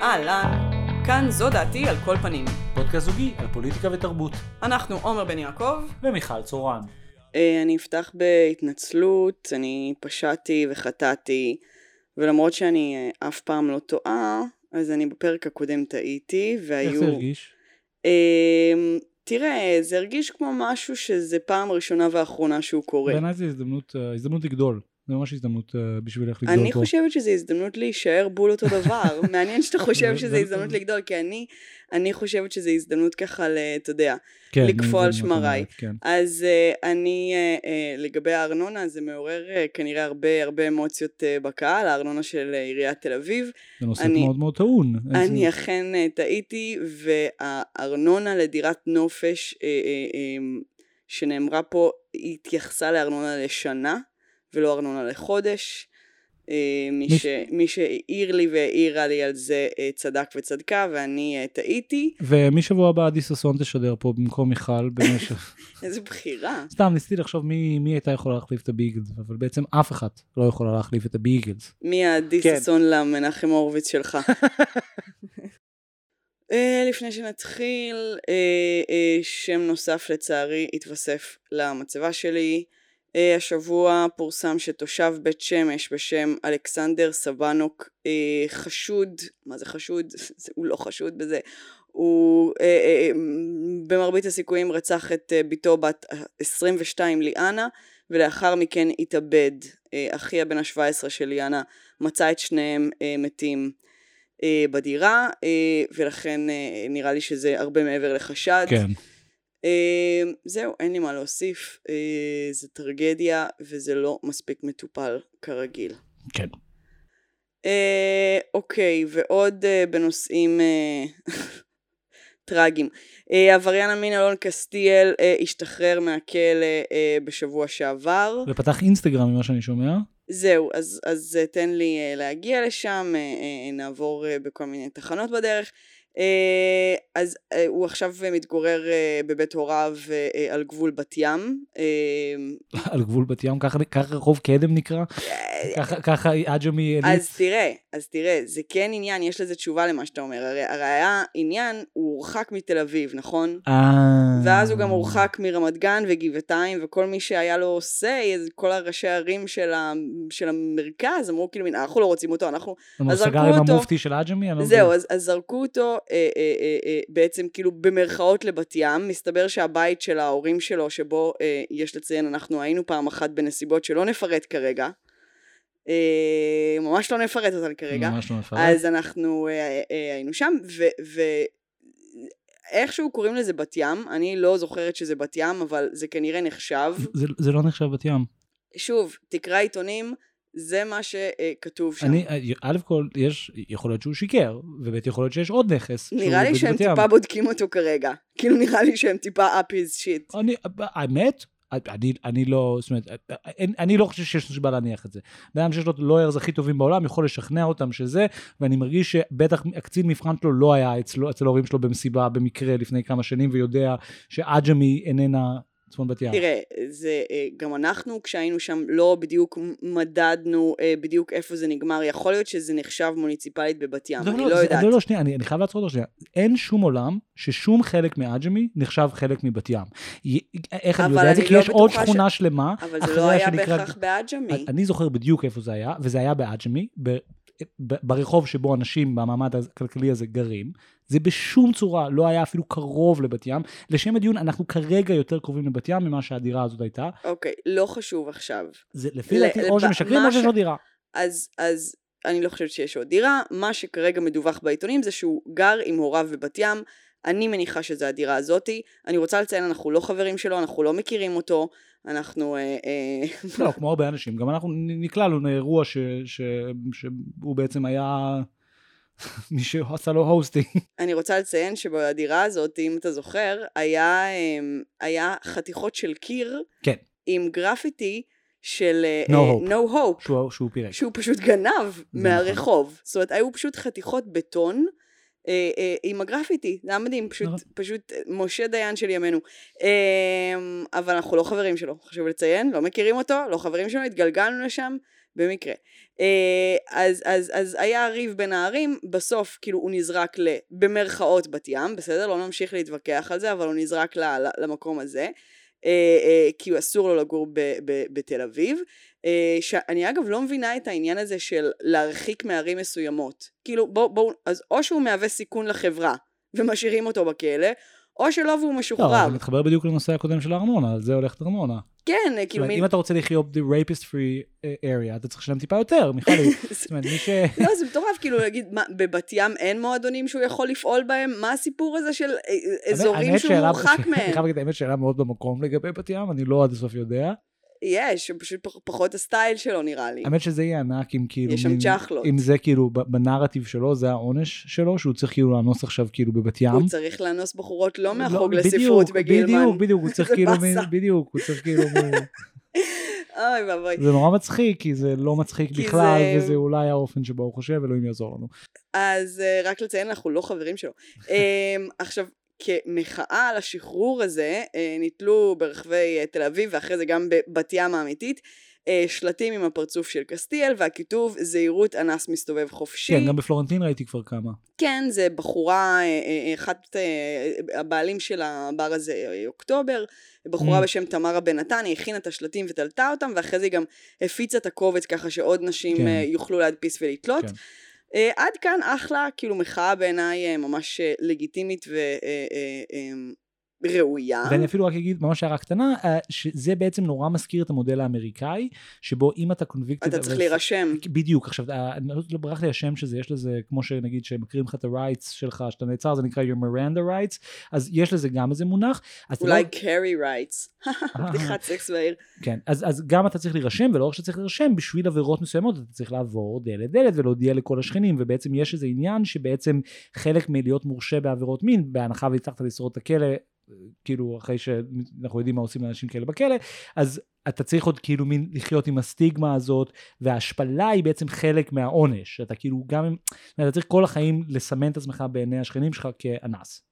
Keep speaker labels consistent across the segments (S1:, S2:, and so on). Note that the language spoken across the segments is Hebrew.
S1: אהלן, כאן זו דעתי על כל פנים.
S2: פודקאסט זוגי על פוליטיקה ותרבות.
S1: אנחנו עומר בן יעקב.
S2: ומיכל צורן.
S1: אה, אני אפתח בהתנצלות, אני פשעתי וחטאתי, ולמרות שאני אה, אף פעם לא טועה, אז אני בפרק הקודם טעיתי, והיו...
S2: איך זה הרגיש?
S1: אה, תראה, זה הרגיש כמו משהו שזה פעם ראשונה ואחרונה שהוא קורה.
S2: בעיניי זו הזדמנות, הזדמנות לגדול. זה ממש הזדמנות אה, בשבילך לגדול
S1: אני
S2: פה.
S1: חושבת שזו הזדמנות להישאר בול אותו דבר. מעניין שאתה חושב שזו הזדמנות לגדול, כי אני, אני חושבת שזו הזדמנות ככה, אתה יודע.
S2: כן,
S1: לקפוא על שמריי.
S2: כן.
S1: אז uh, אני, uh, uh, לגבי הארנונה, זה מעורר uh, כנראה הרבה הרבה אמוציות uh, בקהל, הארנונה של uh, עיריית תל אביב.
S2: זה נושא
S1: אני-
S2: מאוד מאוד טעון. איזה-
S1: אני אכן uh, טעיתי, והארנונה לדירת נופש uh, uh, um, שנאמרה פה, התייחסה לארנונה לשנה, ולא ארנונה לחודש. Uh, מי, ש, מי שהעיר לי והעירה לי על זה uh, צדק וצדקה, ואני uh, טעיתי.
S2: ומשבוע הבא עדי ששון תשדר פה במקום מיכל במשך...
S1: איזה בחירה.
S2: סתם ניסיתי לחשוב מי מי הייתה יכולה להחליף את הביגלס, אבל בעצם אף אחת לא יכולה להחליף את הביגלס.
S1: מי העדי
S2: כן.
S1: ששון למנחם הורוביץ שלך? אה, לפני שנתחיל, אה, אה, שם נוסף לצערי התווסף למצבה שלי. אה, השבוע פורסם שתושב בית שמש בשם אלכסנדר סבנוק אה, חשוד, מה זה חשוד? הוא לא חשוד בזה. הוא אה, במרבית הסיכויים רצח את בתו בת 22 ליאנה ולאחר מכן התאבד. אחיה בן ה-17 של ליאנה מצא את שניהם מתים בדירה ולכן אה, נראה לי שזה הרבה מעבר לחשד.
S2: כן.
S1: אה, זהו, אין לי מה להוסיף. אה, זה טרגדיה וזה לא מספיק מטופל כרגיל.
S2: כן.
S1: אה, אוקיי, ועוד אה, בנושאים אה, טרגיים. אה, עבריין המין אלון קסטיאל אה, השתחרר מהכלא אה, בשבוע שעבר.
S2: ופתח אינסטגרם ממה שאני שומע.
S1: זהו, אז, אז תן לי להגיע לשם, נעבור בכל מיני תחנות בדרך. אה, אז אה, הוא עכשיו מתגורר אה, בבית הוריו על גבול בת ים.
S2: על גבול בת ים, ככה רחוב קדם נקרא, ככה- ככה עג'מי
S1: אז
S2: עילית.
S1: תראה, אז תראה, זה כן עניין, יש לזה תשובה למה שאתה אומר. הרי, הרי היה עניין, הוא הורחק מתל אביב, נכון?
S2: אה.
S1: ואז הוא גם הורחק מרמת גן וגבעתיים, וכל מי שהיה לו say, כל הראשי הערים של, ה, של המרכז אמרו כאילו, "הנה, אנחנו לא רוצים אותו, אנחנו...
S2: הוא
S1: אז
S2: סגר
S1: זרקו
S2: עם
S1: אותו.
S2: המופתי של עג'מי? לא
S1: זהו. אז, אז זרקו אותו אה, אה, אה, אה, בעצם כאילו במרכאות לבת ים, מסתבר שהבית של ההורים שלו, שבו אה, יש לציין, אנחנו היינו פעם אחת בנסיבות שלא נפרט כרגע, ממש לא נפרט אותן כרגע,
S2: ממש לא מפרט.
S1: אז אנחנו אה, אה, היינו שם, ואיכשהו קוראים לזה בת ים, אני לא זוכרת שזה בת ים, אבל זה כנראה נחשב.
S2: זה- זה לא נחשב בת ים.
S1: שוב, תקרא עיתונים, זה מה שכתוב שם.
S2: אני, א' כל, יש, יכול להיות שהוא שיקר, וב' יכול להיות שיש עוד נכס.
S1: נראה לי שהם
S2: ים.
S1: טיפה בודקים אותו כרגע. כאילו נראה לי שהם טיפה up his shit.
S2: אני, האמת, אני, אני לא, זאת אומרת, אני, אני לא חושב שיש סיבה להניח את זה. בן אדם שיש לו לוירס הכי טובים בעולם, יכול לשכנע אותם שזה, ואני מרגיש שבטח הקצין מבחן שלו לא היה אצלו, אצל ההורים שלו במסיבה במקרה לפני כמה שנים, ויודע שעג'מי איננה צפון בת ים.
S1: תראה, זה, אה, גם אנחנו כשהיינו שם לא בדיוק מדדנו אה, בדיוק איפה זה נגמר, יכול להיות שזה נחשב מוניציפלית בבת ים,
S2: לא,
S1: אני
S2: לא,
S1: לא
S2: זה-
S1: יודעת.
S2: לא, לא, שנייה, אני, אני חייב לעצור אותך שנייה. אין שום עולם ששום חלק מעג'מי נחשב חלק מבת ים. איך אני יודע את זה? כי
S1: לא
S2: יש עוד
S1: בטוחה ש-
S2: שכונה שלמה.
S1: אבל זה לא היה
S2: שנקראת-
S1: בהכרח בעג'מי.
S2: אני זוכר בדיוק איפה זה היה, וזה היה בעג'מי, ברחוב שבו אנשים במעמד הכלכלי הזה גרים. זה בשום צורה לא היה אפילו קרוב לבת ים. לשם הדיון, אנחנו כרגע יותר קרובים לבת ים ממה שהדירה הזאת הייתה.
S1: אוקיי, לא חשוב עכשיו.
S2: זה לפי דעתי או שמשקרים או שיש עוד דירה.
S1: אז, אז אני לא חושבת שיש עוד דירה, מה שכרגע מדווח בעיתונים זה שהוא גר עם הוריו בבת ים, אני מניחה שזה הדירה הזאתי, אני רוצה לציין, אנחנו לא חברים שלו, אנחנו לא מכירים אותו, אנחנו... אה, אה,
S2: לא, כמו הרבה אנשים. גם אנחנו נקלענו לאירוע שהוא בעצם היה מי שעשה לו הוסטינג.
S1: אני רוצה לציין שבדירה הזאת, אם אתה זוכר, היה, אמ, היה חתיכות של קיר
S2: כן.
S1: עם גרפיטי של אה,
S2: No
S1: אה,
S2: hope.
S1: no hope,
S2: שהוא שהוא פירק.
S1: שהוא פשוט גנב
S2: נכון.
S1: מהרחוב. זאת אומרת, היו פשוט חתיכות בטון. אה, אה, עם הגרפיטי, זה היה מדהים, פשוט,
S2: נכון.
S1: פשוט משה דיין של ימינו. אה, אבל אנחנו לא חברים שלו, חשוב לציין, לא מכירים אותו, לא חברים שלו, התגלגלנו לשם במקרה. אה, אז, אז, אז היה ריב בין הערים, בסוף כאילו הוא נזרק ל... במרכאות בת ים, בסדר? לא נמשיך להתווכח על זה, אבל הוא נזרק ל, ל, למקום הזה. אה, אה, כי אסור לו לגור ב, ב, בתל אביב. שאני אגב לא מבינה את העניין הזה של להרחיק מערים מסוימות. כאילו בואו, בוא, אז או שהוא מהווה סיכון לחברה ומשאירים אותו בכלא, או שלא והוא משוחרר.
S2: לא, זה מתחבר בדיוק לנושא הקודם של הארנונה, על זה הולכת ארנונה.
S1: כן, כאילו
S2: מין... אם אתה רוצה לחיות ב rapist free area, אתה צריך לשלם טיפה יותר, מיכלי. זאת אומרת, מי ש...
S1: לא, זה מטורף, כאילו להגיד, בבת ים אין מועדונים שהוא יכול לפעול בהם? מה הסיפור הזה של אזורים שהוא מורחק מהם?
S2: אני חייב להגיד, האמת שאלה מאוד במקום לגבי בת ים, אני לא עד הסוף יודע.
S1: יש, פשוט פחות הסטייל שלו נראה לי.
S2: האמת שזה יהיה ענק אם כאילו...
S1: יש שם צ'חלות.
S2: אם זה כאילו בנרטיב שלו, זה העונש שלו, שהוא צריך כאילו לאנוס עכשיו כאילו בבת ים.
S1: הוא צריך לאנוס בחורות לא מהחוג לא, לספרות בגילמן.
S2: בדיוק, בדיוק, הוא צריך כאילו, בדיוק, הוא צריך כאילו...
S1: אוי ואבוי.
S2: זה נורא מצחיק, כי זה לא מצחיק בכלל, זה... וזה אולי האופן שבו הוא חושב, אלוהים יעזור לנו.
S1: אז uh, רק לציין, אנחנו לא חברים שלו. um, עכשיו, כמחאה על השחרור הזה, אה, נתלו ברחבי אה, תל אביב ואחרי זה גם בבת ים האמיתית, אה, שלטים עם הפרצוף של קסטיאל והכיתוב זהירות אנס מסתובב חופשי.
S2: כן, גם בפלורנטין ראיתי כבר כמה.
S1: כן, זה בחורה, אחת הבעלים של הבר הזה, אוקטובר, בחורה mm. בשם תמרה בן נתן, היא הכינה את השלטים ותלתה אותם, ואחרי זה היא גם הפיצה את הקובץ ככה שעוד נשים כן. יוכלו להדפיס ולתלות. כן. Uh, עד כאן אחלה, כאילו מחאה בעיניי uh, ממש uh, לגיטימית ו... ראויה.
S2: ואני אפילו רק אגיד ממש הערה קטנה, אה, שזה בעצם נורא מזכיר את המודל האמריקאי, שבו אם אתה קונביקטד...
S1: אתה צריך. להירשם.
S2: בדיוק, עכשיו, אה, אני לא, לא ברח לי השם שזה, יש לזה, כמו שנגיד שמקריאים לך את ה-rights שלך, שאתה נעצר, זה נקרא your Miranda rights, אז יש לזה גם איזה מונח.
S1: אולי לא... carry rights, בדיחת סקס בעיר.
S2: כן, אז, אז גם אתה צריך להירשם, ולא רק שאתה צריך להירשם, בשביל עבירות מסוימות אתה צריך לעבור דלת דלת ולהודיע לכל השכנים, ובעצם יש איזה עניין שבעצם חלק מלהיות מורשה בעבירות מין, בהנחה והצלחת לשרוד את הכלא, כאילו אחרי שאנחנו יודעים מה עושים לאנשים כאלה בכלא, אז אתה צריך עוד כאילו מין לחיות עם הסטיגמה הזאת, וההשפלה היא בעצם חלק מהעונש, אתה כאילו גם, אתה צריך כל החיים לסמן את עצמך בעיני השכנים שלך כאנס,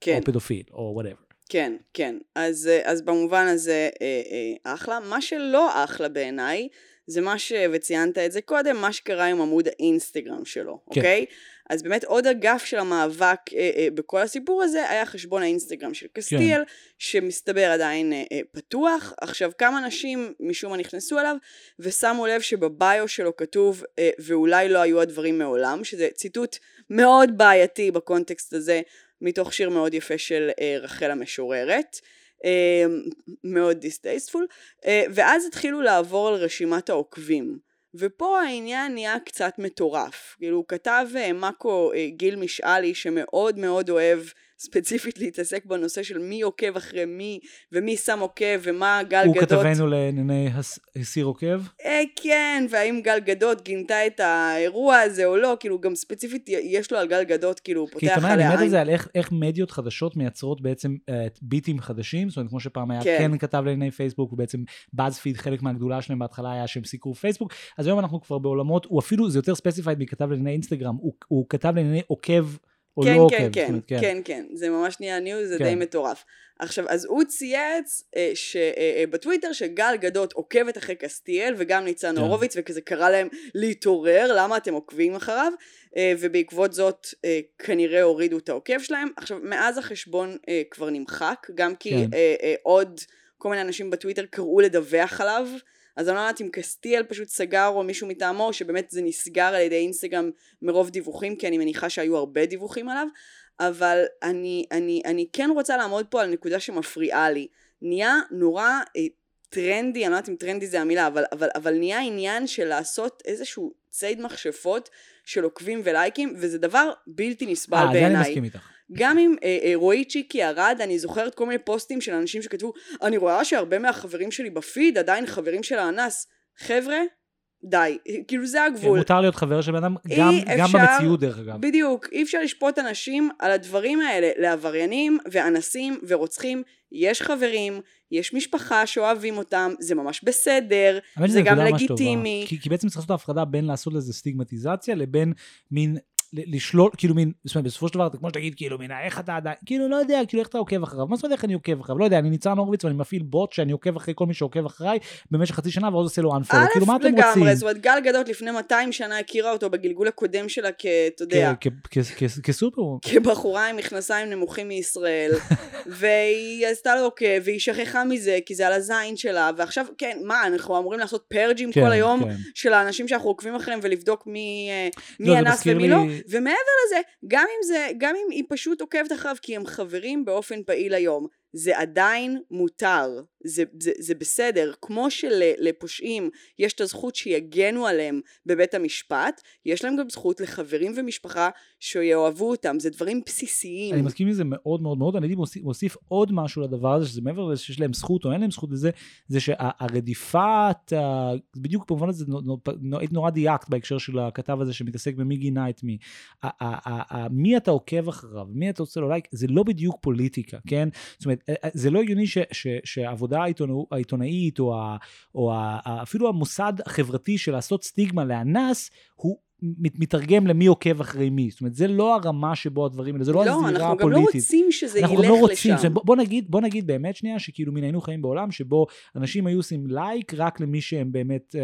S2: כן. או פדופיל, או whatever.
S1: כן, כן, אז, אז במובן הזה אה, אה, אחלה. מה שלא אחלה בעיניי, זה מה ש... וציינת את זה קודם, מה שקרה עם עמוד האינסטגרם שלו, כן. אוקיי? אז באמת עוד אגף של המאבק אה, אה, בכל הסיפור הזה היה חשבון האינסטגרם של קסטיאל, כן. שמסתבר עדיין אה, אה, פתוח. עכשיו כמה אנשים משום מה נכנסו אליו ושמו לב שבביו שלו כתוב אה, ואולי לא היו הדברים מעולם, שזה ציטוט מאוד בעייתי בקונטקסט הזה מתוך שיר מאוד יפה של אה, רחל המשוררת. Uh, מאוד דיסטייסטפול, uh, ואז התחילו לעבור על רשימת העוקבים. ופה העניין נהיה קצת מטורף. כאילו, הוא כתב uh, מאקו uh, גיל משאלי שמאוד מאוד אוהב ספציפית להתעסק בנושא של מי עוקב אחרי מי, ומי שם עוקב, ומה גל
S2: הוא
S1: גדות...
S2: הוא כתבנו לענייני הסיר עוקב?
S1: אה, כן, והאם גל גדות גינתה את האירוע הזה או לא, כאילו גם ספציפית יש לו על גל גדות, כאילו הוא פותח עליה
S2: עין. כי אני מת על זה, על איך, איך מדיות חדשות מייצרות בעצם uh, ביטים חדשים, זאת אומרת, כמו שפעם היה כן, כן כתב לענייני פייסבוק, ובעצם באזפיד, חלק מהגדולה שלהם בהתחלה היה שהם סיקרו פייסבוק, אז היום אנחנו כבר בעולמות, הוא אפילו, זה יותר ספציפייד מכתב לענייני אינסטגרם, הוא, הוא כתב לענייני עוקב או
S1: כן,
S2: לא
S1: כן,
S2: עוקב.
S1: כן, אומרת, כן, כן, כן, זה ממש נהיה news, זה
S2: כן.
S1: די מטורף. עכשיו, אז הוא צייץ אה, ש, אה, אה, בטוויטר שגל גדות עוקבת אחרי קסטיאל וגם ניצן כן. הורוביץ, וכזה קרא להם להתעורר, למה אתם עוקבים אחריו? אה, ובעקבות זאת אה, כנראה הורידו את העוקב שלהם. עכשיו, מאז החשבון אה, כבר נמחק, גם כי כן. אה, אה, עוד כל מיני אנשים בטוויטר קראו לדווח עליו. אז אני לא יודעת אם קסטיאל פשוט סגר או מישהו מטעמו, שבאמת זה נסגר על ידי אינסטגרם מרוב דיווחים, כי אני מניחה שהיו הרבה דיווחים עליו, אבל אני, אני, אני כן רוצה לעמוד פה על נקודה שמפריעה לי. נהיה נורא אה, טרנדי, אני לא יודעת אם טרנדי זה המילה, אבל, אבל, אבל נהיה עניין של לעשות איזשהו ציד מכשפות של עוקבים ולייקים, וזה דבר בלתי נסבל בעיניי. אה, זה אני
S2: מסכים איתך.
S1: גם אם אה, אה, רועי צ'יקי ירד, אני זוכרת כל מיני פוסטים של אנשים שכתבו, אני רואה שהרבה מהחברים שלי בפיד עדיין חברים של האנס. חבר'ה, די, כאילו זה הגבול.
S2: מותר להיות חבר של בן אדם גם, גם במציאות דרך אגב.
S1: בדיוק, אי אפשר לשפוט אנשים על הדברים האלה, לעבריינים ואנסים ורוצחים, יש חברים, יש משפחה שאוהבים אותם, זה ממש בסדר, זה גם לגיטימי.
S2: כי, כי בעצם צריך לעשות את ההפרדה בין לעשות לזה סטיגמטיזציה לבין מין לשלול, כאילו מין, זאת אומרת, בסופו של דבר, כמו שתגיד, כאילו, מין, איך אתה עדיין, כאילו, לא יודע, כאילו, איך אתה עוקב אחריו, מה זאת אומרת איך אני עוקב אחריו, לא יודע, אני ניצן הורוביץ ואני מפעיל בוט שאני עוקב אחרי כל מי שעוקב אחריי במשך חצי שנה ואז עושה לו unfollow,
S1: א',
S2: כאילו, מה אתם רוצים?
S1: לגמרי, זאת אומרת, גל גדות לפני 200 שנה הכירה אותו בגלגול הקודם שלה כ... אתה יודע,
S2: כ- כ- כ- כ- כסופרמן.
S1: כבחורה עם מכנסיים נמוכים מישראל, והיא עשתה לו עוקב, והיא שכחה מזה, כי זה על הזין שלה, ועכשיו, כן, מה, אנחנו אמורים לעשות פרג'ים
S2: כן,
S1: כל היום
S2: כן.
S1: של האנשים שאנחנו עוקבים אחריהם ולבדוק מי, אה,
S2: לא,
S1: אנס ומי לא, ומעבר לזה, גם אם זה, גם אם היא פשוט עוקבת אחריו כי הם חברים באופן פעיל היום, זה עדיין מותר, זה, זה, זה בסדר, כמו שלפושעים יש את הזכות שיגנו עליהם בבית המשפט, יש להם גם זכות לחברים ומשפחה שיאהבו אותם, זה דברים בסיסיים.
S2: אני מסכים עם זה מאוד מאוד מאוד, אני הייתי מוסיף, מוסיף עוד משהו לדבר הזה, שזה מעבר לזה שיש להם זכות או אין להם זכות לזה, זה שהרדיפת, ה- בדיוק במובן הזה, היית נורא דייקת בהקשר של הכתב הזה שמתעסק במי גינה את מי. מי אתה עוקב אחריו, מי אתה עושה לו לייק, זה לא בדיוק פוליטיקה, כן? זאת אומרת, זה לא הגיוני ש- העיתונאו- העיתונאית, או, ה- או ה- אפילו המוסד החברתי של לעשות סטיגמה לאנס, הוא מתרגם למי עוקב אחרי מי. זאת אומרת, זה לא הרמה שבו הדברים האלה, זה לא,
S1: לא,
S2: הזירה
S1: אנחנו
S2: הפוליטית.
S1: גם לא רוצים שזה
S2: אנחנו
S1: ילך
S2: גם לא רוצים,
S1: לשם.
S2: בוא, בוא נגיד, בוא נגיד באמת שנייה שכאילו מן היינו חיים בעולם שבו אנשים היו עושים לייק רק למי שהם באמת,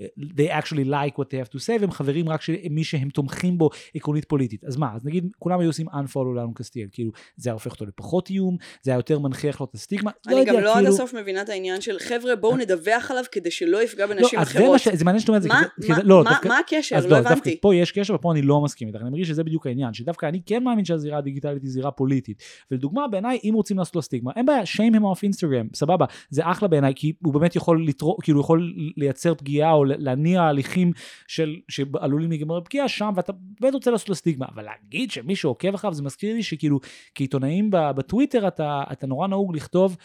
S2: uh, they actually like what they have to say, והם חברים רק למי שהם תומכים בו עקרונית פוליטית. אז מה, אז נגיד כולם היו עושים unfollow לאלון קסטיאל, כאילו זה היה הופך אותו לפחות איום, זה היה יותר מנכיח לו את הסטיגמה,
S1: אני
S2: לא יודע,
S1: גם לא עד
S2: כאילו...
S1: הסוף מבינה את העניין של חבר'ה בואו נדווח עליו כדי שלא יפגע בנשים
S2: לא,
S1: אחרות.
S2: מה ש... זה מעניין שאת אומרת זה,
S1: מה-
S2: זה-
S1: מה-
S2: כי זה- לא,
S1: מה-
S2: דווקא-
S1: מה הקשר? לא
S2: לא, דווקא. פה יש קשר ופה אני לא מסכים איתך, אני מרגיש שזה בדיוק העניין, שדווקא אני כן מאמין שהזירה הדיגיטלית היא זירה פוליטית. ולדוגמה בעיניי, אם רוצים לעשות לו סטיגמה, אין בעיה, shame him off אינסטגרם, סבבה, זה אחלה בעיניי, כי הוא באמת יכול לתרוא, כאילו יכול לייצר פגיעה או להניע הליכים של, שעלולים להיגמר בפגיעה שם, ואתה באמת רוצה לעשות לו סטיגמה, אבל להגיד שמישהו עוקב אחריו, זה מזכיר לי שכאילו, כעיתונאים בטוויטר אתה, אתה נורא נהוג לכתוב,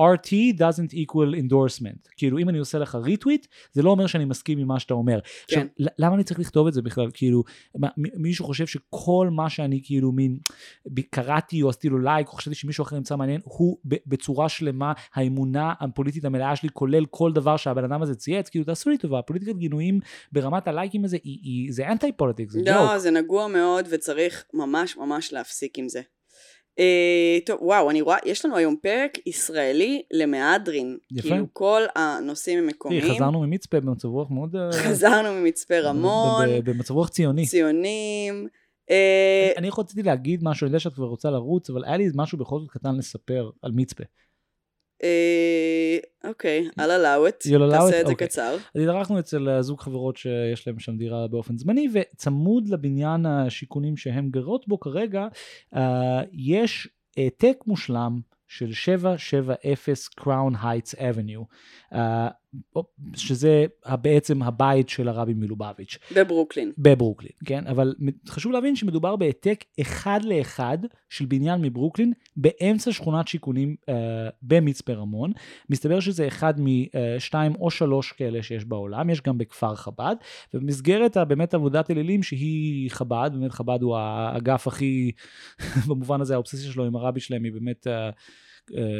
S2: RT doesn't equal endorsement. כאילו אם אני עושה לך ריטוויט, זה לא אומר שאני מסכים עם מה שאתה אומר. עכשיו, ל- למה אני צריך לכתוב את זה בכלל? כאילו, מישהו חושב שכל מה שאני כאילו מין קראתי או עשיתי לו לייק, או חשבתי שמישהו אחר נמצא מעניין, הוא בצורה שלמה האמונה הפוליטית המלאה שלי, כולל כל דבר שהבן אדם הזה צייץ, כאילו תעשו לי טובה, פוליטיקת גינויים ברמת הלייקים הזה, היא, היא, זה anti politics, זה
S1: לא,
S2: ג'וק.
S1: זה נגוע מאוד וצריך ממש ממש להפסיק עם זה. אה, טוב, וואו, אני רואה, יש לנו היום פרק ישראלי למהדרין.
S2: יפה.
S1: כאילו כל הנושאים הם מקומיים.
S2: תראי, חזרנו ממצפה במצב רוח מאוד... אה,
S1: חזרנו ממצפה רמון,
S2: במצב רוח ציוני.
S1: ציונים. אה,
S2: אני רק רציתי להגיד משהו, אני יודע שאת כבר רוצה לרוץ, אבל היה לי משהו בכל זאת קטן לספר על מצפה.
S1: אה, אוקיי.
S2: You'll allow
S1: תעשה? את זה
S2: אוקיי.
S1: קצר.
S2: אז התארחנו אצל אה, זוג חברות שיש להם שם דירה באופן זמני, וצמוד לבניין השיכונים שהן גרות בו כרגע, אה, יש העתק מושלם של 770 Crown Heights Avenue, אה, שזה בעצם הבית של הרבי מלובביץ'.
S1: בברוקלין.
S2: בברוקלין, כן? אבל חשוב להבין שמדובר בהעתק אחד לאחד של בניין מברוקלין באמצע שכונת שיכונים אה, במצפה רמון. מסתבר שזה אחד משתיים או שלוש כאלה שיש בעולם, יש גם בכפר חב"ד, ובמסגרת באמת עבודת אלילים שהיא חב"ד, באמת חב"ד הוא האגף הכי, במובן הזה האובססיה שלו עם הרבי שלהם היא באמת... אה, אה,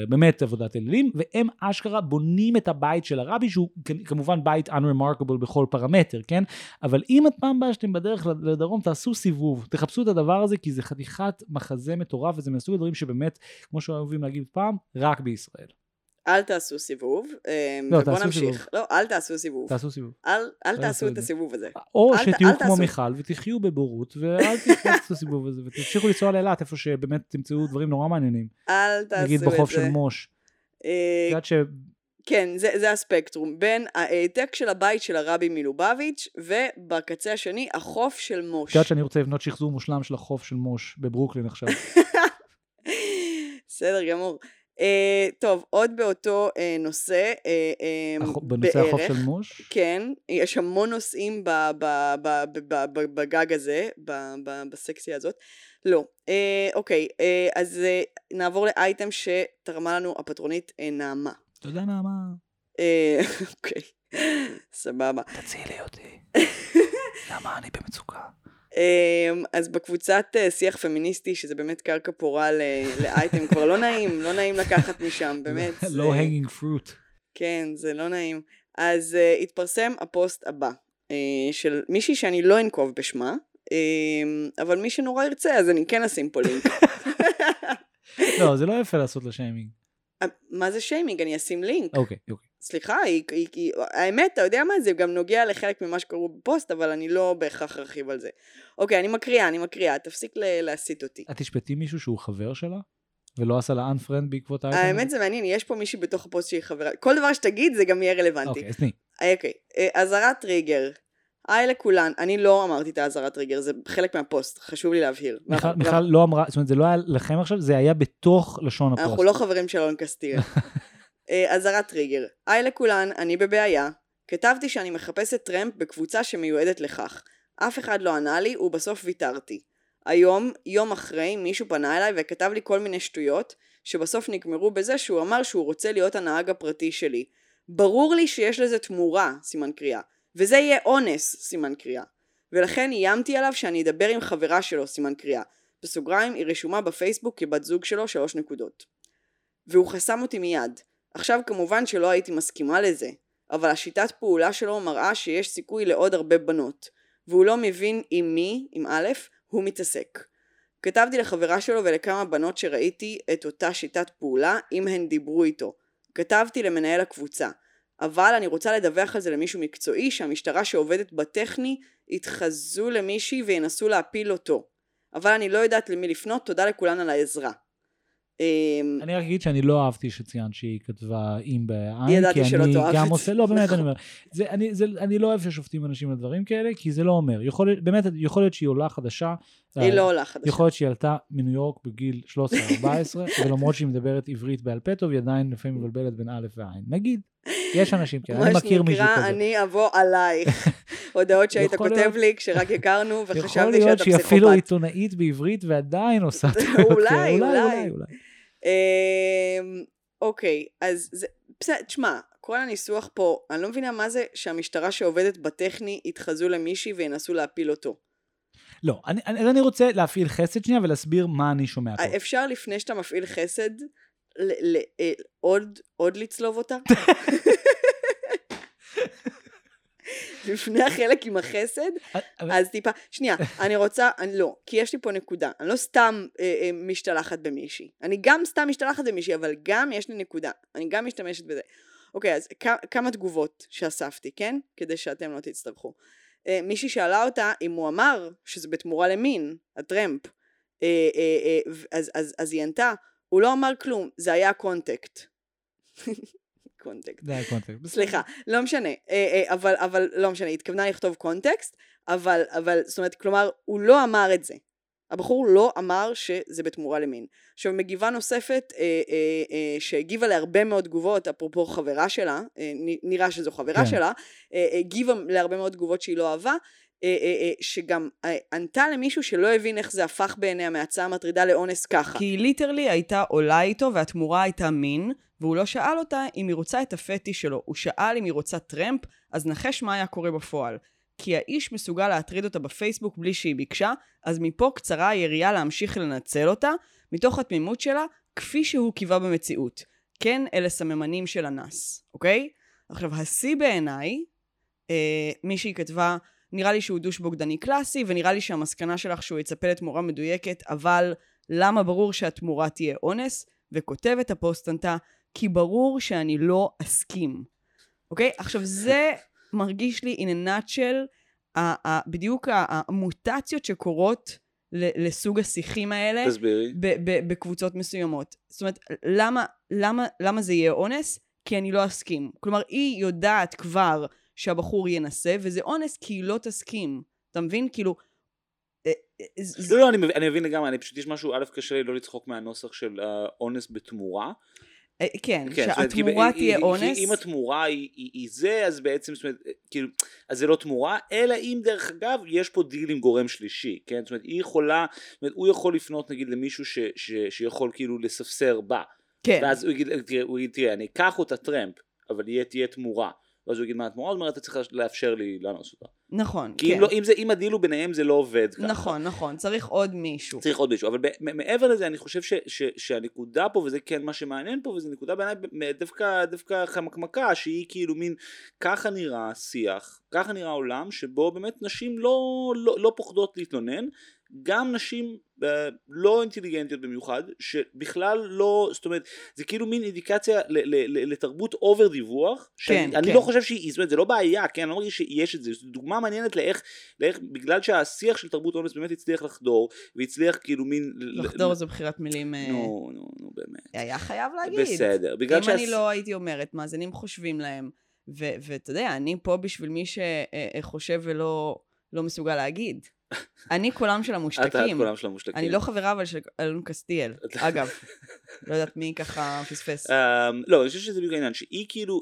S2: באמת עבודת אלילים, והם אשכרה בונים את הבית של הרבי, שהוא כמובן בית unremarkable בכל פרמטר, כן? אבל אם את פעם באה שאתם בדרך לדרום, תעשו סיבוב, תחפשו את הדבר הזה, כי זה חתיכת מחזה מטורף, וזה מסוג הדברים שבאמת, כמו שאוהבים להגיד פעם, רק בישראל.
S1: אל תעשו סיבוב, אה,
S2: לא,
S1: ובואו
S2: תעשו
S1: נמשיך.
S2: סיבוב.
S1: לא, אל תעשו סיבוב.
S2: תעשו סיבוב.
S1: אל אל
S2: לא
S1: תעשו את. הסיבוב הזה.
S2: או
S1: אל
S2: שתהיו
S1: אל
S2: כמו
S1: תעשו.
S2: מיכל ותחיו בבורות, ואל תעשו את הסיבוב הזה, ותמשיכו לנסוע לאילת, איפה שבאמת תמצאו דברים נורא מעניינים.
S1: אל תעשו את זה.
S2: נגיד בחוף של מוש.
S1: אה,
S2: את יודעת ש...
S1: כן, זה, זה הספקטרום. בין העתק של הבית של הרבי מלובביץ', ובקצה השני, החוף של מוש.
S2: את יודעת שאני רוצה לבנות שחזור מושלם של החוף של מוש בברוקלין עכשיו.
S1: בסדר גמור. Uh, טוב, עוד באותו uh, נושא, uh, uh,
S2: החו- בנושא החוף של מוש.
S1: כן, יש המון נושאים ב, ב, ב, ב, ב, ב, בגג הזה, ב, ב, בסקציה הזאת. לא. אה, אוקיי, אה, אז אה, נעבור לאייטם שתרמה לנו הפטרונית אה, נעמה.
S2: תודה נעמה.
S1: אה, אוקיי, סבבה.
S2: תצילי אותי. למה אני במצוקה?
S1: אמ, אז בקבוצת אה, שיח פמיניסטי, שזה באמת קרקע פורה לאייטם, כבר לא נעים, לא נעים לקחת משם, באמת. זה-
S2: לא hanging fruit.
S1: כן, זה לא נעים. אז uh, התפרסם הפוסט הבא, uh, של מישהי שאני לא אנקוב בשמה, uh, אבל מי שנורא ירצה, אז אני כן אשים פה לינק.
S2: לא, זה לא יפה לעשות לה שיימינג.
S1: מה זה שיימינג? אני אשים לינק.
S2: אוקיי, אוקיי.
S1: סליחה, היא, היא, היא, האמת, אתה יודע מה? זה גם נוגע לחלק ממה שקראו בפוסט, אבל אני לא בהכרח ארחיב על זה. אוקיי, אני מקריאה, אני מקריאה, תפסיק ל- להסית אותי.
S2: את תשפטי מישהו שהוא חבר שלה? ולא עשה לה unfriend בעקבות האייטם?
S1: האמת זה מעניין, יש פה מישהי בתוך הפוסט שהיא חברה, כל דבר שתגיד זה גם יהיה רלוונטי.
S2: אוקיי, אז תני.
S1: אוקיי, אה, אזהרת טריגר. היי לכולן, אני לא אמרתי את האזהרת טריגר, זה חלק מהפוסט, חשוב לי להבהיר.
S2: מיכל-
S1: ואנחנו-
S2: מיכל לא אמרה, זאת אומרת, זה לא היה לכם עכשיו, זה היה בתוך לשון הפוסט.
S1: אנחנו לא חברים של אלון קסטיאל. אה, אזהרת טריגר. היי לכולן, אני בבעיה. כתבתי שאני מחפשת טרמפ בקבוצה שמיועדת לכך. אף אחד לא ענה לי ובסוף ויתרתי. היום, יום אחרי, מישהו פנה אליי וכתב לי כל מיני שטויות, שבסוף נגמרו בזה שהוא אמר שהוא רוצה להיות הנהג הפרטי שלי. ברור לי שיש לזה תמורה, סימן קריאה. וזה יהיה אונס, סימן קריאה. ולכן איימתי עליו שאני אדבר עם חברה שלו, סימן קריאה. בסוגריים, היא רשומה בפייסבוק כבת זוג שלו, שלוש נקודות. והוא חסם אותי מיד. עכשיו כמובן שלא הייתי מסכימה לזה, אבל השיטת פעולה שלו מראה שיש סיכוי לעוד הרבה בנות, והוא לא מבין עם מי, עם א', הוא מתעסק. כתבתי לחברה שלו ולכמה בנות שראיתי את אותה שיטת פעולה, אם הן דיברו איתו. כתבתי למנהל הקבוצה, אבל אני רוצה לדווח על זה למישהו מקצועי שהמשטרה שעובדת בטכני יתחזו למישהי וינסו להפיל אותו. אבל אני לא יודעת למי לפנות, תודה לכולן על העזרה. אמ,
S2: אני רק אגיד שאני לא אהבתי שציינת שהיא כתבה אם בעין,
S1: ידעתי
S2: כי
S1: שלא
S2: אני
S1: תאהב
S2: גם
S1: את
S2: עושה,
S1: זה.
S2: לא באמת. אני אומר, זה, אני, זה, אני לא אוהב ששופטים אנשים על דברים כאלה, כי זה לא אומר, יכול, להיות- באמת, יכול להיות שהיא עולה חדשה,
S1: היא
S2: אה,
S1: לא עולה חדשה.
S2: יכול להיות שהיא עלתה מניו יורק בגיל 13-14, ולמרות שהיא מדברת עברית בעל פה טוב, היא עדיין לפעמים מבלבלת בין א' וע'. נגיד, יש אנשים כאלה, אני מכיר מישהו
S1: שנקרא,
S2: כזה.
S1: אני אבוא עלייך. הודעות שהיית
S2: יכול
S1: כותב
S2: להיות-
S1: לי כשרק הכרנו
S2: יכול
S1: וחשבתי
S2: להיות
S1: שאתה
S2: שהיא אפילו
S1: פסיכופת.
S2: עיתונאית בעברית ועדיין עושה
S1: אולי,
S2: כאלה.
S1: אולי.
S2: אולי, אולי.
S1: אוקיי, אז זה, בסדר, תשמע, כל הניסוח פה, אני לא מבינה מה זה שהמשטרה שעובדת בטכני יתחזו למישהי וינסו להפיל אותו.
S2: לא, אני, אני, אני רוצה להפעיל חסד שנייה ולהסביר מה אני שומע פה.
S1: אפשר לפני שאתה מפעיל חסד, ל- ל- אה, עוד, עוד לצלוב אותה? לפני החלק עם החסד,
S2: אבל-
S1: אז טיפה, שנייה, אני רוצה, אני לא, כי יש לי פה נקודה, אני לא סתם אה, אה, משתלחת במישהי, אני גם סתם משתלחת במישהי, אבל גם יש לי נקודה, אני גם משתמשת בזה. אוקיי, אז כ- כמה תגובות שאספתי, כן? כדי שאתם לא תצטרכו. אה, מישהי שאלה אותה אם הוא אמר שזה בתמורה למין, הטרמפ, אה, אה, אה, אז, אז, אז היא ענתה, הוא לא אמר כלום, זה היה contact. contact.
S2: זה הקונטקסט.
S1: סליחה, לא משנה, אה, אה, אבל, אבל לא משנה, היא התכוונה לכתוב קונטקסט, אבל, אבל, זאת אומרת, כלומר, הוא לא אמר את זה. הבחור לא אמר שזה בתמורה למין. עכשיו, מגיבה נוספת, אה, אה, אה, שהגיבה להרבה מאוד תגובות, אפרופו חברה שלה, אה, נראה שזו חברה
S2: כן.
S1: שלה, אה, הגיבה להרבה מאוד תגובות שהיא לא אהבה, אה, אה, אה, שגם אה, ענתה למישהו שלא הבין איך זה הפך בעיניה מהצעה מטרידה לאונס ככה.
S3: כי היא literally הייתה עולה איתו והתמורה הייתה מין, והוא לא שאל אותה אם היא רוצה את הפטי שלו, הוא שאל אם היא רוצה טרמפ, אז נחש מה היה קורה בפועל. כי האיש מסוגל להטריד אותה בפייסבוק בלי שהיא ביקשה, אז מפה קצרה היריעה להמשיך לנצל אותה, מתוך התמימות שלה, כפי שהוא קיווה במציאות. כן, אלה סממנים של אנס, אוקיי? עכשיו, השיא בעיניי, אה, מישהי כתבה, נראה לי שהוא דוש בוגדני קלאסי, ונראה לי שהמסקנה שלך שהוא יצפה לתמורה מדויקת, אבל למה ברור שהתמורה תהיה אונס? וכותבת הפוסטנטה, כי ברור שאני לא אסכים. אוקיי? עכשיו זה מרגיש לי in a nutshell, בדיוק המוטציות שקורות לסוג השיחים האלה
S4: תסבירי.
S3: בקבוצות מסוימות. זאת אומרת, למה, למה, למה זה יהיה אונס? כי אני לא אסכים. כלומר, היא יודעת כבר שהבחור ינסה, וזה אונס כי היא לא תסכים. אתה מבין? כאילו... אה, אה, זה-
S4: לא, לא, אני מבין- אני מבין לגמרי, אני פשוט, יש משהו, א', קשה לי לא לצחוק מהנוסח של אה, אונס בתמורה.
S3: אה, כן,
S4: כן,
S3: שהתמורה תהיה אונס.
S4: אם התמורה היא, זה, אז בעצם, זאת אומרת, כאילו, אז זה לא תמורה, אלא אם דרך אגב, יש פה דיל עם גורם שלישי, כן? זאת אומרת, היא יכולה, זאת אומרת, הוא יכול לפנות נגיד למישהו שיכול כאילו לספסר בה,
S3: כן,
S4: ואז הוא יגיד, תראה, אני אקח אותה טרמפ, אבל תהיה תמורה. ואז הוא יגיד, מה התמורה? הוא אומר, אתה צריך לאפשר לי לאנוס אותה.
S1: נכון,
S2: כי
S1: כן.
S2: אם, לא, אם, זה, אם הדיל הוא ביניהם זה לא עובד ככה.
S1: נכון, נכון, צריך עוד מישהו.
S2: צריך עוד מישהו, אבל מעבר לזה אני חושב ש, ש, שהנקודה פה, וזה כן מה שמעניין פה, וזו נקודה בעיניי דווקא, דווקא חמקמקה, שהיא כאילו מין, ככה נראה שיח, ככה נראה עולם, שבו באמת נשים לא, לא, לא פוחדות להתלונן, גם נשים אה, לא אינטליגנטיות במיוחד, שבכלל לא, זאת אומרת, זה כאילו מין אינדיקציה ל, ל, ל, לתרבות אובר דיווח, שאני
S1: כן,
S2: אני
S1: כן.
S2: לא חושב שהיא, זאת אומרת, זה לא בעיה, כן, אני לא מרגיש שיש את זה, זו דוגמה מעניינת לאיך, לאיך, בגלל שהשיח של תרבות אונס באמת הצליח לחדור, והצליח כאילו מין...
S1: לחדור
S2: ל-
S1: זו בחירת מילים... אה,
S2: נו, נו, נו, באמת.
S1: היה חייב להגיד.
S2: בסדר, בגלל
S1: אם
S2: שהס-
S1: אני לא הייתי אומרת, מאזינים חושבים להם, ואתה יודע, אני פה בשביל מי שחושב ולא לא מסוגל להגיד. אני קולם של
S2: את את
S1: המושתקים.
S2: קולם של המושתקים.
S1: אני לא חברה אבל של אלון קסטיאל. אגב, לא יודעת מי ככה פספס.
S2: אמ, לא, אני חושב שזה בדיוק העניין, שהיא כאילו,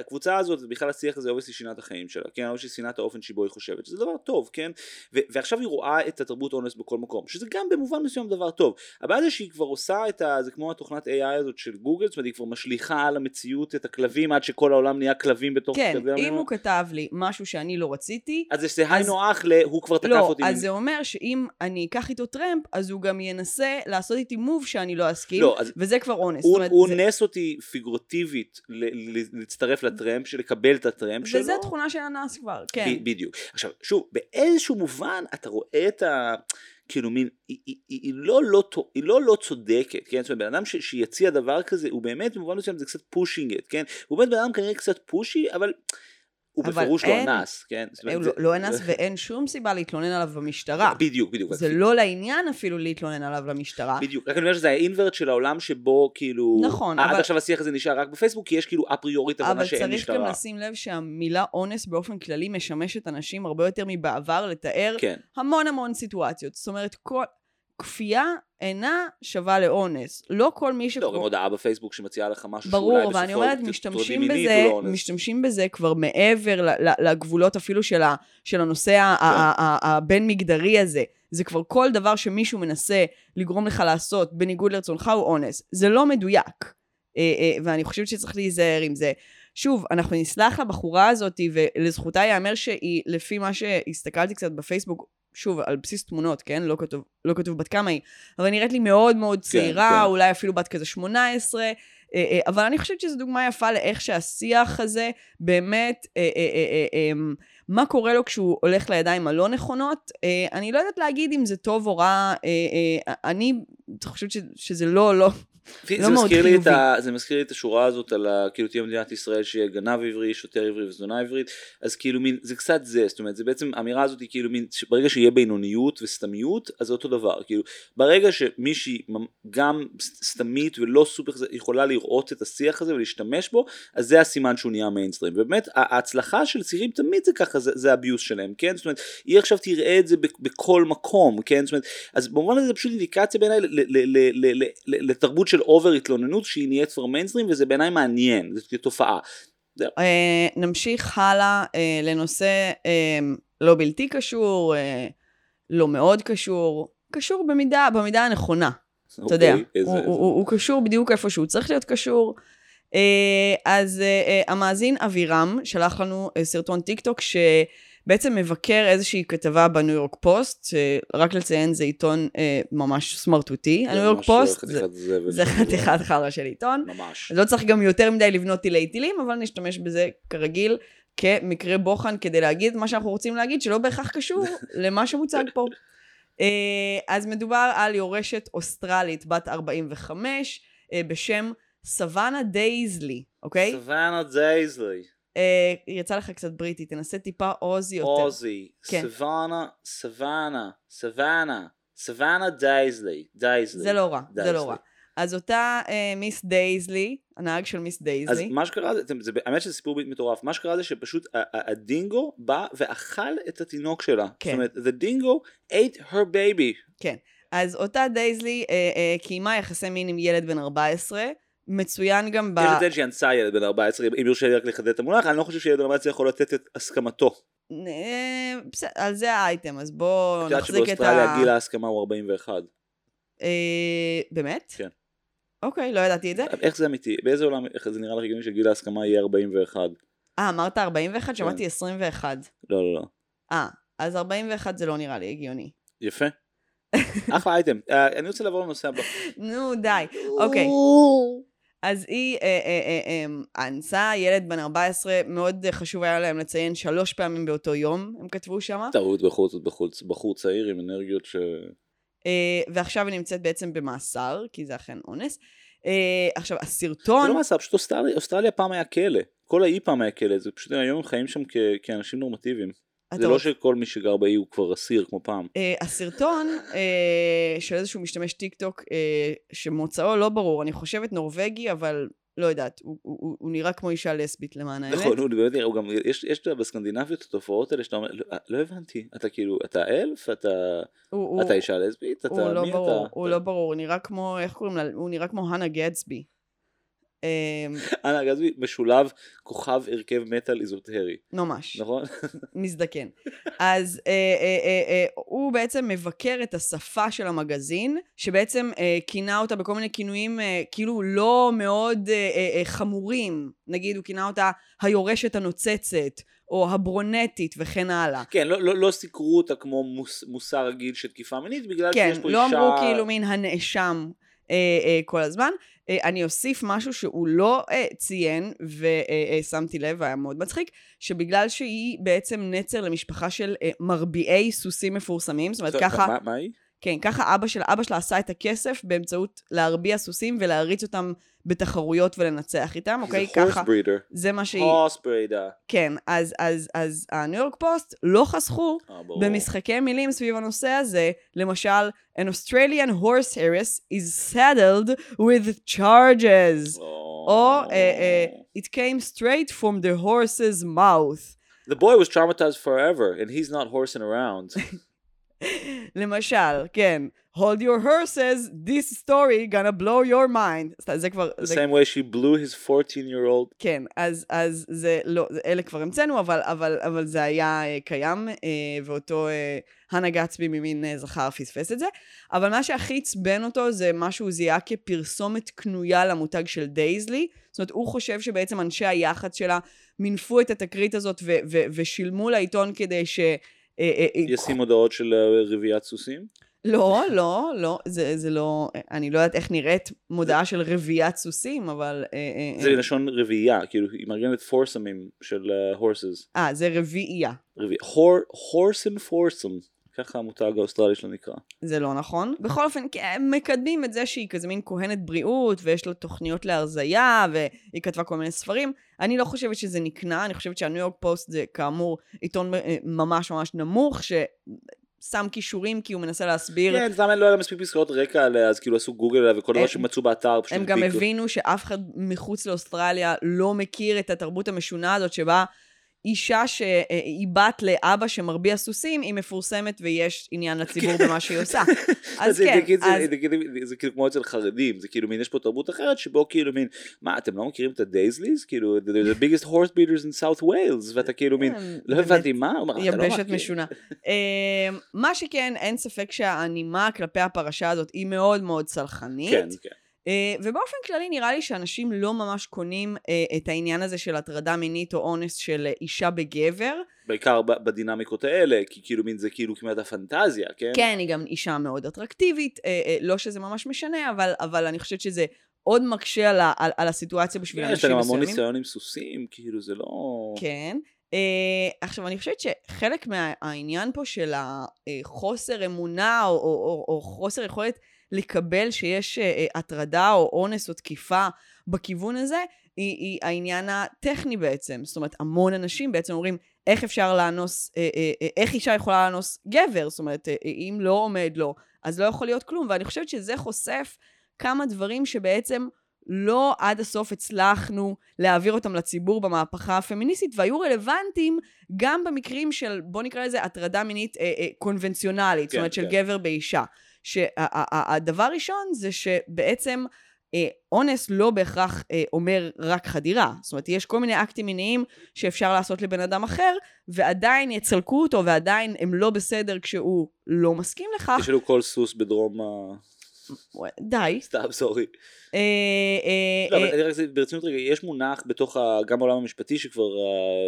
S2: הקבוצה הזאת, בכלל השיח הזה obviously שינה את החיים שלה, כן, obviously שינה את האופן שבו היא חושבת, שזה דבר טוב, כן, ועכשיו היא רואה את התרבות האונס בכל מקום, שזה גם במובן מסוים דבר טוב. הבעיה זה שהיא כבר עושה את ה... זה כמו התוכנת AI הזאת של גוגל, זאת אומרת, היא כבר משליכה על המציאות את הכלבים עד שכל העולם נהיה כלבים בתוך...
S1: כן, אם? הוא כתב לי משהו שאני לא רציתי,
S2: אז זה
S1: אז-
S2: היינו הך ל... הוא כבר תקף
S1: לא,
S2: אותי.
S1: אז
S2: מין-
S1: זה אומר שאם אני אקח איתו טרמפ, אז הוא גם ינסה לעשות איתי move שאני לא אסכים,
S2: לא, אז-
S1: וזה כבר אונס.
S2: הוא,
S1: אומרת,
S2: הוא
S1: זה-
S2: אונס אותי פיגורטיבית להצטרף לטרמפ, לקבל את הטרמפ שלו.
S1: וזה תכונה של אנס כבר, כן.
S2: בדיוק. עכשיו, שוב, באיזשהו מובן אתה רואה את ה... כאילו מין, היא, היא, היא, היא, לא, לא, היא לא לא צודקת, כן? זאת אומרת, בן אדם ש, שיציע דבר כזה, הוא באמת, במובן מסוים זה קצת pushing it, כן? הוא באמת בן אדם כנראה קצת פושי, אבל הוא
S1: אבל
S2: בפירוש לא
S1: אין-
S2: אנס, כן? זאת אומרת,
S1: הוא
S2: זה-
S1: לא- לא אנס ואין שום סיבה להתלונן עליו במשטרה.
S2: בדיוק, בדיוק.
S1: זה לא לעניין אפילו להתלונן עליו למשטרה.
S2: בדיוק, רק אני אומר שזה האינברט של העולם שבו כאילו,
S1: נכון,
S2: עד
S1: אבל-
S2: עכשיו השיח הזה נשאר רק בפייסבוק, כי יש כאילו אפריורית הבנה
S1: אבל
S2: שאין
S1: צריך
S2: משטרה.
S1: גם לשים לב שהמילה אונס באופן כללי משמשת אנשים הרבה יותר מבעבר לתאר
S2: כן,
S1: המון המון סיטואציות. זאת אומרת, כל... כפייה אינה שווה לאונס. לא כל מי ש...
S2: לא, גם הודעה בפייסבוק שמציעה לך משהו
S1: ברור,
S2: שאולי
S1: אבל אני
S2: בסופו
S1: אומרת, משתמשים בזה,
S2: לא.
S1: משתמשים בזה כבר מעבר לגבולות אפילו של, ה, של הנושא
S2: כן.
S1: הבין-מגדרי הזה. זה כבר כל דבר שמישהו מנסה לגרום לך לעשות בניגוד לרצונך הוא אונס. זה לא מדויק. אה, אה, ואני חושבת שצריך להיזהר עם זה. שוב, אנחנו נסלח לבחורה הזאת, ולזכותה ייאמר שהיא, לפי מה שהסתכלתי קצת בפייסבוק, שוב, על בסיס תמונות, כן? לא כתוב, לא כתוב בת כמה היא, אבל נראית לי מאוד מאוד צעירה,
S2: כן.
S1: אולי אפילו בת כזה 18, אה, אה, אבל אני חושבת שזו דוגמה יפה לאיך שהשיח הזה באמת, אה, אה, מה קורה לו כשהוא הולך לידיים הלא נכונות. אני לא יודעת להגיד אם זה טוב או רע, אני חושבת שזה לא, לא, לא מאוד חיובי.
S2: ה... זה מזכיר לי את השורה הזאת על ה... כאילו תהיה מדינת ישראל שיהיה גנב עברי, שוטר עברי וזונה עברית, אז כאילו מין, זה קצת זה, זאת אומרת, זה בעצם, האמירה הזאת היא כאילו מין, ברגע שיהיה בינוניות וסתמיות, אז זה אותו דבר, כאילו, ברגע שמישהי גם סתמית ולא סופר יכולה לראות את השיח הזה ולהשתמש בו, אז זה הסימן שהוא נהיה מיינסטרים, ובאמת, ההצלחה של צעירים תמיד זה ככה, זה, זה ה bias שלהם, כן? זאת אומרת, היא עכשיו תראה את זה בכ- בכל מקום, כן? זאת אומרת, אז במובן הזה זה פשוט אינדיקציה בעיניי לתרבות של over התלוננות שהיא נהיית כבר מיינסטרים וזה בעיניי מעניין, זו תופעה.
S1: אה, נמשיך הלאה אה, לנושא אה, לא בלתי קשור, לא מאוד קשור, קשור במידה, במידה הנכונה. אתה יודע,
S2: אוקיי, איזה-
S1: הוא,
S2: איזה-
S1: הוא, הוא, הוא קשור בדיוק איפה שהוא צריך להיות קשור. אז המאזין אבירם שלח לנו סרטון טיק טוק שבעצם מבקר איזושהי כתבה בניו יורק פוסט, אה, רק לציין זה עיתון אה, ממש סמרטוטי,
S2: זה
S1: הניו יורק
S2: ממש
S1: פוסט, זה, זה חתיכת חרא של עיתון.
S2: ממש.
S1: לא צריך גם יותר מדי לבנות תילי תילים, אבל נשתמש בזה כרגיל כמקרה בוחן כדי להגיד מה שאנחנו רוצים להגיד, שלא בהכרח קשור למה שמוצג פה. אה, אז מדובר על יורשת אוסטרלית בת 45 אה, בשם סוואנה דייזלי, אוקיי?
S2: סוואנה דייזלי,
S1: אה, יצא לך קצת בריטי, תנסה טיפה עוזי יותר.
S2: אוזי,
S1: כן.
S2: סוואנה, סוואנה, סוואנה, סוואנה דייזלי, דייזלי.
S1: זה לא רע, זה
S2: דייזלי.
S1: לא רע. אז אותה אה, מיס דייזלי, הנהג של מיס
S2: אז
S1: דייזלי,
S2: מה שקרה זה, זה, האמת שזה סיפור מטורף, מה שקרה זה שפשוט הדינגו בא ואכל את התינוק שלה.
S1: כן.
S2: זאת אומרת, the dingo ate her baby.
S1: אז אותה דייזלי אה, אה, קיימה יחסי מין עם ילד בן 14, מצוין גם ב...
S2: יש לציין שהיא אנסה ילד בן 14, אם יורשה לי רק לחדד את המונח, אני לא חושב שילד בן 14 יכול לתת את הסכמתו.
S1: אה, בסדר, על זה האייטם, אז בואו
S2: את יודעת
S1: נחזיק את
S2: שבאוסטרליה
S1: ה...
S2: גיל ההסכמה הוא 41.
S1: אה, באמת?
S2: כן.
S1: אוקיי, לא ידעתי את זה.
S2: איך זה אמיתי? באיזה עולם, איך זה נראה לך הגיוני שגיל ההסכמה יהיה 41?
S1: אה, אמרת 41?
S2: כן.
S1: שמעתי 21.
S2: לא, לא, לא.
S1: אה, אז 41 זה לא נראה לי הגיוני.
S2: יפה. אחלה אייטם. אה, אני רוצה לעבור לנושא הבא.
S1: נו, די. אוקיי. אז היא אה, אה, אה, אה, אנסה ילד בן 14, מאוד חשוב היה להם לציין שלוש פעמים באותו יום, הם כתבו שם.
S2: טעות בחוץ, בחוץ, בחור צעיר עם אנרגיות ש...
S1: אה, ועכשיו היא נמצאת בעצם במאסר, כי זה אכן אונס. אה, עכשיו, הסרטון...
S2: זה לא מאסר, פשוט אוסטרליה, אוסטרליה פעם היה כלא. כל האי פעם היה כלא, זה פשוט היום הם חיים שם כ- כאנשים נורמטיביים. זה לא שכל מי שגר באי הוא כבר אסיר כמו פעם.
S1: אה, הסרטון אה, של איזשהו משתמש טיק טוק אה, שמוצאו לא ברור, אני חושבת נורבגי, אבל לא יודעת, הוא, הוא, הוא, הוא נראה כמו אישה לסבית למען האמת.
S2: נכון, הוא באמת נראה, הוא גם, יש, יש בסקנדינביות התופעות האלה שאתה אומר, לא, לא הבנתי, אתה כאילו, אתה אלף, אתה,
S1: הוא, הוא,
S2: אתה אישה לסבית, אתה,
S1: הוא לא
S2: מי
S1: ברור,
S2: אתה?
S1: הוא לא ברור, הוא נראה כמו, איך קוראים לה? הוא נראה כמו הנה גדסבי. אה,
S2: אנה גזבי משולב כוכב הרכב מטאל איזוטרי,
S1: ממש.
S2: נכון?
S1: מזדקן. אז אה, אה, אה, הוא בעצם מבקר את השפה של המגזין, שבעצם כינה אותה בכל מיני כינויים כאילו לא מאוד חמורים. נגיד הוא כינה אותה היורשת הנוצצת, או הברונטית וכן הלאה.
S2: כן, לא, לא, לא סיקרו אותה כמו מוס, מוסר רגיל של תקיפה מינית, בגלל
S1: כן,
S2: שיש פה
S1: לא
S2: אישה...
S1: אמרו כאילו מין הנאשם כל הזמן. אה, אני אוסיף משהו שהוא לא אה, ציין, ושמתי לב, והיה מאוד מצחיק, שבגלל שהיא בעצם נצר למשפחה של אה, מרביעי סוסים מפורסמים, זאת אומרת ככה,
S2: מה היא?
S1: כן, ככה אבא של אבא שלה עשה את הכסף באמצעות להרביע סוסים ולהריץ אותם בתחרויות ולנצח איתם, אוקיי?
S2: זה
S1: ככה,
S2: breeder.
S1: זה מה שהיא...
S2: horse breeder.
S1: כן, אז, אז, אז הניו יורק פוסט לא חסכו
S2: אה, ברור.
S1: במשחקי מילים סביב הנושא הזה, למשל, an Australian horse harris is saddled with charges, או uh, uh, it came straight from the horse's mouth.
S2: The boy was traumatized forever, and he's not horsing around.
S1: למשל, כן, hold your horses, this story gonna blow your mind. זה כבר,
S2: The
S1: זה,
S2: same way she blew his 14-year-old.
S1: כן, אז, אז זה לא, אלה כבר המצאנו, אבל, אבל, אבל זה היה אה, קיים, אה, ואותו אה, הנה גצבי ממין אה, זכר פספס את זה. אבל מה שהכי עצבן אותו זה מה שהוא זיהה כפרסומת קנויה למותג של דייזלי. זאת אומרת, הוא חושב שבעצם אנשי היח"צ שלה מינפו את התקרית הזאת ושילמו לעיתון כדי ש... אה, אה, אה,
S2: ישים מודעות של רביעיית סוסים.
S1: לא, לא, לא, זה, זה לא, אני לא יודעת איך נראית מודעה של רביעיית סוסים, אבל...
S2: זה לשון רביעייה, כאילו היא מארגנת פורסמים של uh, horses.
S1: אה, זה רביעייה.
S2: רביעייה. Horse and foursome. ככה המותג האוסטרלי שלו נקרא.
S1: זה לא נכון. בכל אופן, הם מקדמים את זה שהיא כזה מין כהנת בריאות, ויש לה תוכניות להרזייה, והיא כתבה כל מיני ספרים. אני לא חושבת שזה נקנה, אני חושבת שהניו יורק פוסט זה כאמור עיתון אה, ממש ממש נמוך, ששם כישורים כי הוא מנסה להסביר.
S2: כן, סתם לא היה לה מספיק פסקאות רקע עליה, אז כאילו עשו גוגל עליה, וכל דבר שמצאו באתר פשוט
S1: הם גם. הבינו שאף אחד מחוץ לאוסטרליה לא מכיר את התרבות המשונה הזאת, שבה אישה שהיא בת לאבא שמרביע סוסים, היא מפורסמת ויש עניין לציבור במה שהיא עושה. אז כן,
S2: זה כאילו-
S1: אז...
S2: זה זה כמו אצל חרדים, זה כאילו מין, יש פה תרבות אחרת שבו כאילו מין, מה, אתם לא מכירים את הדייזליז? כאילו, the biggest horse breeders in South Wales, ואתה כאילו מין,
S1: הם
S2: לא הבנתי מה, הוא אומר, "אתה לא
S1: יבשת
S2: מכיר."
S1: משונה. אה, מה שכן, אין ספק שהנימה כלפי הפרשה הזאת היא מאוד מאוד סולחנית.
S2: כן, כן.
S1: אה, ובאופן כללי נראה לי שאנשים לא ממש קונים אה, את העניין הזה של הטרדה מינית או אונס של אישה בגבר.
S2: בעיקר בדינמיקות האלה, כי כאילו מין זה כאילו כמעט הפנטזיה, כן?
S1: כן, היא גם אישה מאוד אטרקטיבית, אה, לא שזה ממש משנה, אבל, אבל אני חושבת שזה עוד מקשה על, על, על הסיטואציה בשביל
S2: יש
S1: אנשים
S2: לה גם
S1: מסוימים.
S2: המון ניסיון עם סוסים, כאילו זה לא...
S1: כן. Uh, עכשיו, אני חושבת שחלק מהעניין פה של החוסר אמונה או, או, או, או חוסר יכולת לקבל שיש uh, הטרדה או אונס או תקיפה בכיוון הזה, היא, היא העניין הטכני בעצם. זאת אומרת, המון אנשים בעצם אומרים, איך אפשר לאנוס, uh, איך אישה יכולה לאנוס גבר? זאת אומרת, אם לא עומד לו, אז לא יכול להיות כלום. ואני חושבת שזה חושף כמה דברים שבעצם לא עד הסוף הצלחנו להעביר אותם לציבור במהפכה הפמיניסטית, והיו רלוונטיים גם במקרים של, בוא נקרא לזה, הטרדה מינית אה, אה, קונבנציונלית, זאת
S2: כן,
S1: אומרת של
S2: כן.
S1: גבר באישה. שהדבר הראשון זה שבעצם אה, אונס לא בהכרח אה, אומר רק חדירה. זאת אומרת, יש כל מיני אקטים מיניים שאפשר לעשות לבן אדם אחר, ועדיין יצלקו אותו, ועדיין הם לא בסדר כשהוא לא מסכים לכך.
S2: תשאלו כל סוס בדרום ה...
S1: די.
S2: סתם, סורי.
S1: אה, אה,
S2: לא,
S1: אה,
S2: אבל רק ברצינות רגע, יש מונח בתוך גם בעולם המשפטי שכבר,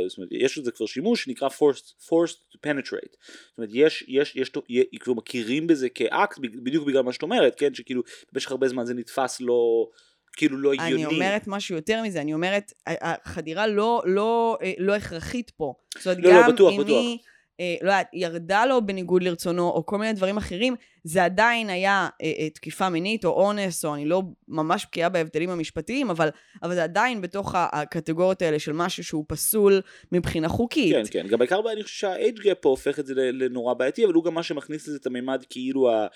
S2: זאת אומרת, יש לזה כבר שימוש שנקרא forced, to penetrate. זאת אומרת, יש, יש, יש, כבר מכירים בזה כאקט, בדיוק בגלל מה שאת אומרת, כן, שכאילו במשך הרבה זמן זה נתפס לא, כאילו לא הגיוני.
S1: אני אומרת משהו יותר מזה, אני אומרת, החדירה לא, לא, לא הכרחית פה. זאת אומרת,
S2: לא, לא,
S1: גם
S2: בטוח,
S1: אם
S2: בטוח.
S1: היא, לא יודעת, ירדה לו בניגוד לרצונו, או כל מיני דברים אחרים, זה עדיין היה אה, אה, תקיפה מינית או אונס, או אני לא ממש בקיאה בהבדלים המשפטיים, אבל, אבל זה עדיין בתוך הקטגוריות האלה של משהו שהוא פסול מבחינה חוקית.
S2: כן, כן, גם בעיקר אני חושב שה-age פה הופך את זה לנורא בעייתי, אבל הוא גם מה שמכניס לזה את הממד כאילו ה...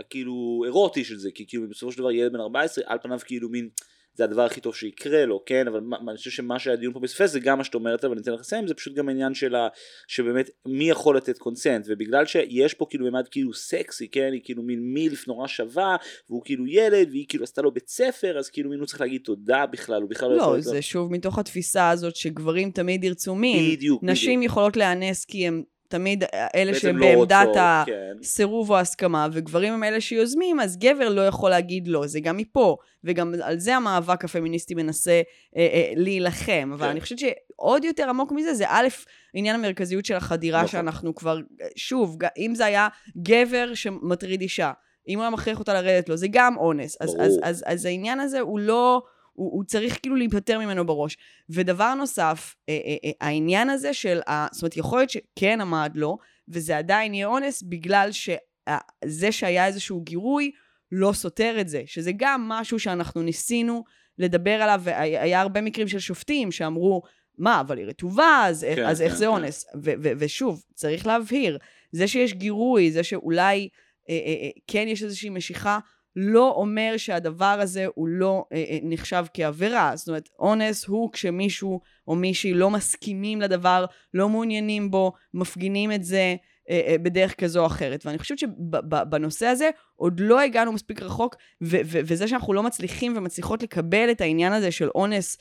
S2: הכאילו אירוטי של זה, כי כאילו בסופו של דבר ילד בן 14 על פניו כאילו מין זה הדבר הכי טוב שיקרה לו, כן, אבל מה, אני חושב שמה שהדיון פה מספס זה גם מה שאת אומרת, אבל אני אתן לך לסיים, זה פשוט גם העניין של ה... שבאמת מי יכול לתת קונסנט, ובגלל שיש פה כאילו ממד כאילו סקסי, כן, היא כאילו מין מילף נורא שווה, והוא כאילו ילד, והיא כאילו עשתה לו בית ספר, אז כאילו מין הוא צריך להגיד תודה בכלל, הוא בכלל לא יכול...
S1: לא,
S2: לתת לו-
S1: זה שוב מתוך התפיסה הזאת שגברים תמיד ירצו מין.
S2: בדיוק,
S1: נשים
S2: בדיוק.
S1: יכולות להיאנס כי הם תמיד אלה
S2: בעצם
S1: שהם
S2: לא
S1: בעמדת
S2: רוצות,
S1: ה...
S2: כן.
S1: או הסכמה, וגברים הם אלה שיוזמים, אז גבר לא יכול להגיד לא, זה גם מפה. וגם על זה המאבק הפמיניסטי מנסה אה, אה, להילחם. אבל
S2: כן.
S1: אני חושבת שעוד יותר עמוק מזה, זה א', עניין המרכזיות של החדירה,
S2: נכון.
S1: שאנחנו כבר, שוב, ג- אם זה היה גבר שמטריד אישה, אם הוא היה מכריח אותה לרדת לו, זה גם אונס. אז,
S2: ברור.
S1: אז, אז, אז העניין הזה הוא לא... הוא, הוא צריך כאילו להיפטר ממנו בראש. ודבר נוסף, אה, אה, אה, העניין הזה של, ה, זאת אומרת, יכול להיות שכן עמד לו, וזה עדיין יהיה אונס בגלל שזה שהיה איזשהו גירוי לא סותר את זה, שזה גם משהו שאנחנו ניסינו לדבר עליו, והיה הרבה מקרים של שופטים שאמרו, מה, אבל היא רטובה, אז,
S2: כן,
S1: כן, אז איך
S2: כן,
S1: זה
S2: כן.
S1: אונס? ו- ו- ושוב, צריך להבהיר, זה שיש גירוי, זה שאולי אה, אה, אה, כן יש איזושהי משיכה, לא אומר שהדבר הזה הוא לא אה, אה, נחשב כעבירה. זאת אומרת, אונס הוא כשמישהו או מישהי לא מסכימים לדבר, לא מעוניינים בו, מפגינים את זה אה, בדרך כזו או אחרת. ואני חושבת שבנושא הזה עוד לא הגענו מספיק רחוק, וזה שאנחנו לא מצליחים ומצליחות לקבל את העניין הזה של אונס,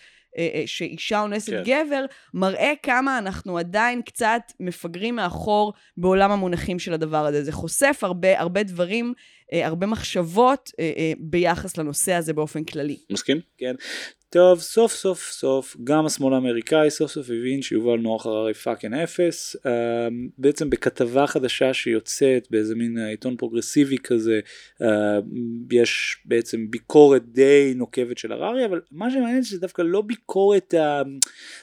S1: שאישה אונסת
S2: כן.
S1: גבר, מראה כמה אנחנו עדיין קצת מפגרים מאחור בעולם המונחים של הדבר הזה. זה חושף הרבה, הרבה דברים, אה, הרבה מחשבות אה, אה, ביחס לנושא הזה באופן כללי.
S2: מסכים? כן. טוב, סוף סוף סוף, גם השמאל האמריקאי סוף סוף הבין שיובל נוח הררי fucking אפס. Uh, בעצם בכתבה חדשה שיוצאת באיזה מין אה, עיתון פרוגרסיבי כזה, uh, יש בעצם ביקורת די נוקבת של הררי, אבל מה שמעניין זה דווקא לא ביקורת, uh,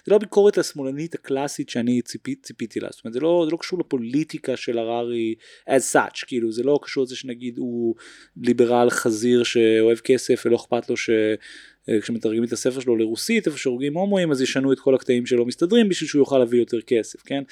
S2: זה לא הביקורת השמאלנית הקלאסית שאני ציפי, ציפיתי לה. זאת אומרת, זה לא, זה לא קשור לפוליטיקה של הררי as such, כאילו, זה לא קשור לזה שנגיד הוא ליברל חזיר שאוהב כסף ולא אכפת לו ש... אה, כשמתרגמים את הספר שלו לרוסית איפה שהורגים הומואים אז ישנו את כל הקטעים שלא מסתדרים בשביל שהוא יוכל להביא יותר כסף כן?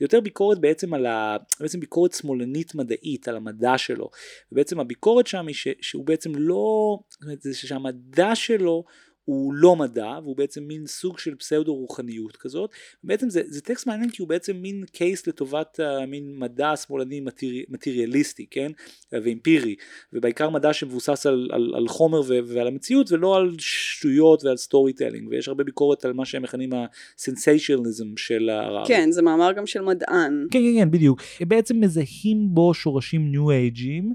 S2: יותר ביקורת בעצם על ה... בעצם ביקורת שמאלנית מדעית על המדע שלו. ובעצם הביקורת שם היא ש... שהוא בעצם לא זאת אומרת, זה שהמדע שלו הוא לא מדע והוא בעצם מין סוג של פסאודו רוחניות כזאת בעצם זה, זה טקסט מעניין כי הוא בעצם מין case לטובת uh, מין מדע שמאלני מטרי, מטריאליסטי כן ואימפירי ובעיקר מדע שמבוסס על, על, על חומר ו, ועל המציאות ולא על שטויות ועל storytelling ויש הרבה ביקורת על מה שהם מכנים ה sensationalism של הררי.
S5: כן, זה מאמר גם של מדען.
S6: כן, כן, כן, בדיוק. בעצם מזהים בו שורשים ניו אייג'ים,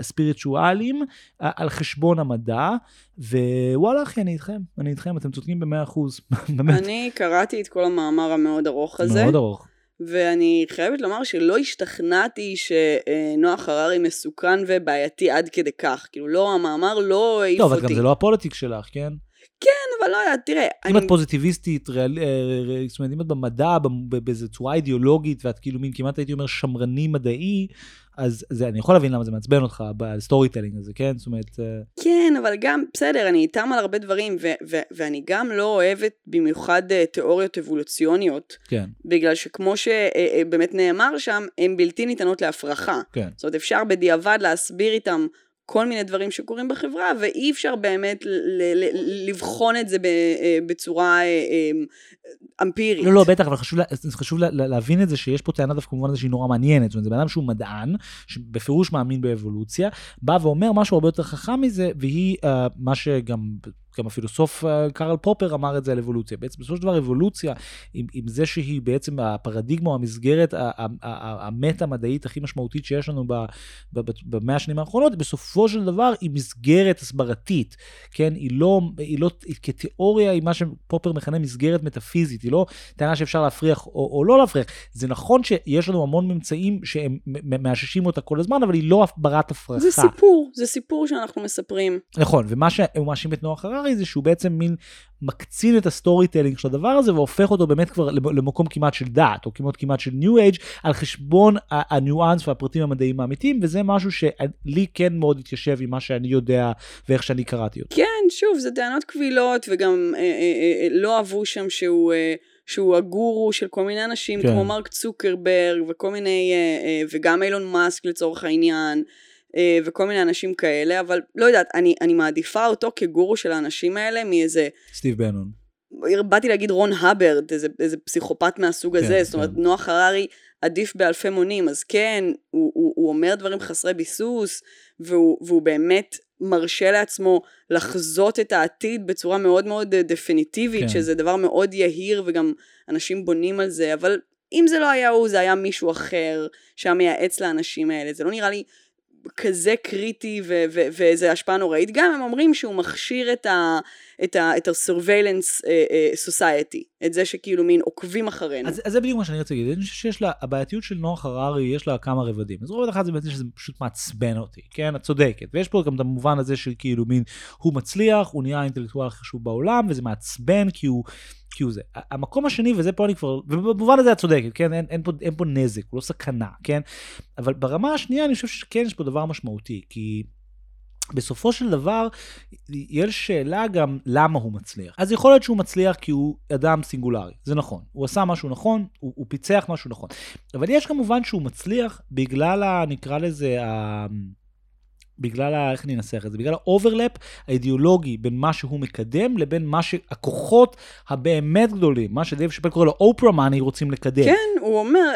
S6: ספיריטואליים, אה, על חשבון המדע, ווואלה אחי, אני איתכם, אני איתכם, אתם צודקים במאה אחוז, באמת,
S5: אני קראתי את כל המאמר המאוד ארוך הזה,
S6: מאוד ארוך.
S5: ואני חייבת לומר שלא השתכנעתי שנוח הררי מסוכן ובעייתי עד כדי כך. כאילו, לא, המאמר לא העיף
S6: טוב, אבל
S5: אותי.
S6: גם זה לא ה politics שלך, כן?
S5: אבל לא יודעת, תראה,
S6: אם
S5: אני...
S6: את פוזיטיביסטית, ריאל- אה, זאת אומרת, אם את במדע, באיזו צורה אידיאולוגית, ואת כאילו מין כמעט הייתי אומר שמרני מדעי, אז זה, אני יכול להבין למה זה מעצבן אותך ב storytelling הזה, כן? זאת אומרת, אה,
S5: כן, אבל גם, בסדר, אני איתם על הרבה דברים, ו- ו- ואני גם לא אוהבת במיוחד אה, תיאוריות אבולוציוניות,
S6: כן,
S5: בגלל שכמו שבאמת נאמר שם, הן בלתי ניתנות להפרחה.
S6: כן.
S5: זאת אומרת, אפשר בדיעבד להסביר איתם כל מיני דברים שקורים בחברה, ואי אפשר באמת ל- ל- לבחון את זה אה, בצורה אה, אה, אמפירית.
S6: לא, לא, בטח, אבל חשוב, לה- חשוב לה- להבין את זה שיש פה טענה דווקא במובן הזה שהיא נורא מעניינת. זאת אומרת, זה בן אדם שהוא מדען, שבפירוש מאמין באבולוציה, בא ואומר משהו הרבה יותר חכם מזה, והיא, uh, מה שגם
S2: גם הפילוסוף אה, קרל פופר אמר את זה על אבולוציה. בעצם בסופו של דבר אבולוציה, עם, עם זה שהיא בעצם הפרדיגמה או המסגרת המטה-מדעית הכי משמעותית שיש לנו במאה השנים האחרונות, בסופו של דבר היא מסגרת הסברתית, כן? היא לא, היא לא, היא כתיאוריה היא מה שפופר מכנה מסגרת מטאפיזית, היא לא טענה שאפשר להפריח או, או לא להפריח. זה נכון שיש לנו המון ממצאים שהם מאששים אותה כל הזמן, אבל היא לא ברת הפרכה.
S1: זה סיפור, זה סיפור שאנחנו מספרים.
S2: נכון, ומה שהוא מאשים את נוח הררי זה שהוא בעצם מין מקצין את ה storytelling של הדבר הזה והופך אותו באמת כבר למקום כמעט של דת, או כמעט כמעט של ניו אייג' על חשבון הניואנס והפרטים המדעיים האמיתיים, וזה משהו שלי כן מאוד התיישב עם מה שאני יודע ואיך שאני קראתי אותו.
S1: כן, שוב, זה טענות קבילות, וגם אה, אה, אה, לא אהבו שם שהוא... אה... שהוא הגורו של כל מיני אנשים, כן. כמו מרק צוקרברג וכל מיני, אה, אה, וגם אילון מאסק לצורך העניין, וכל מיני אנשים כאלה, אבל לא יודעת, אני, אני מעדיפה אותו כגורו של האנשים האלה מאיזה...
S2: סטיב בנון.
S1: באתי להגיד רון הברד, איזה, איזה פסיכופת מהסוג כן, הזה, כן. זאת אומרת, נוח הררי עדיף באלפי מונים, אז כן, הוא, הוא, הוא אומר דברים חסרי ביסוס, והוא, והוא באמת מרשה לעצמו לחזות את העתיד בצורה מאוד מאוד דפיניטיבית, כן. שזה דבר מאוד יהיר וגם אנשים בונים על זה, אבל אם זה לא היה הוא, זה היה מישהו אחר שהיה מייעץ לאנשים האלה. זה לא נראה לי כזה קריטי ואיזה השפעה נוראית. גם הם אומרים שהוא מכשיר את ה... את ה-surveillance uh, uh, society, את זה שכאילו מין עוקבים אחרינו.
S2: אז, אז זה בדיוק מה שאני רוצה להגיד, אני חושב שיש לה, הבעייתיות של נוח הררי, יש לה כמה רבדים. אז רובד אחד זה בעצם שזה פשוט מעצבן אותי, כן? את צודקת. ויש פה גם את המובן הזה של כאילו מין, הוא מצליח, הוא נהיה האינטלקטואל הכי חשוב בעולם, וזה מעצבן כי הוא... כי הוא זה. המקום השני, וזה פה אני כבר, ובמובן הזה את צודקת, כן? אין, אין, פה, אין פה נזק, הוא לא סכנה, כן? אבל ברמה השנייה אני חושב שכן יש פה דבר משמעותי, כי בסופו של דבר, יש שאלה גם למה הוא מצליח. אז יכול להיות שהוא מצליח כי הוא אדם סינגולרי, זה נכון. הוא עשה משהו נכון, הוא, הוא פיצח משהו נכון. אבל יש כמובן שהוא מצליח בגלל, ה, נקרא לזה, ה... בגלל, ה, איך אני אנסח את זה? בגלל ה overlap האידיאולוגי בין מה שהוא מקדם לבין מה שהכוחות הבאמת גדולים, מה שדייב שאפל קורא לו Oprah money רוצים לקדם.
S1: כן, הוא אומר,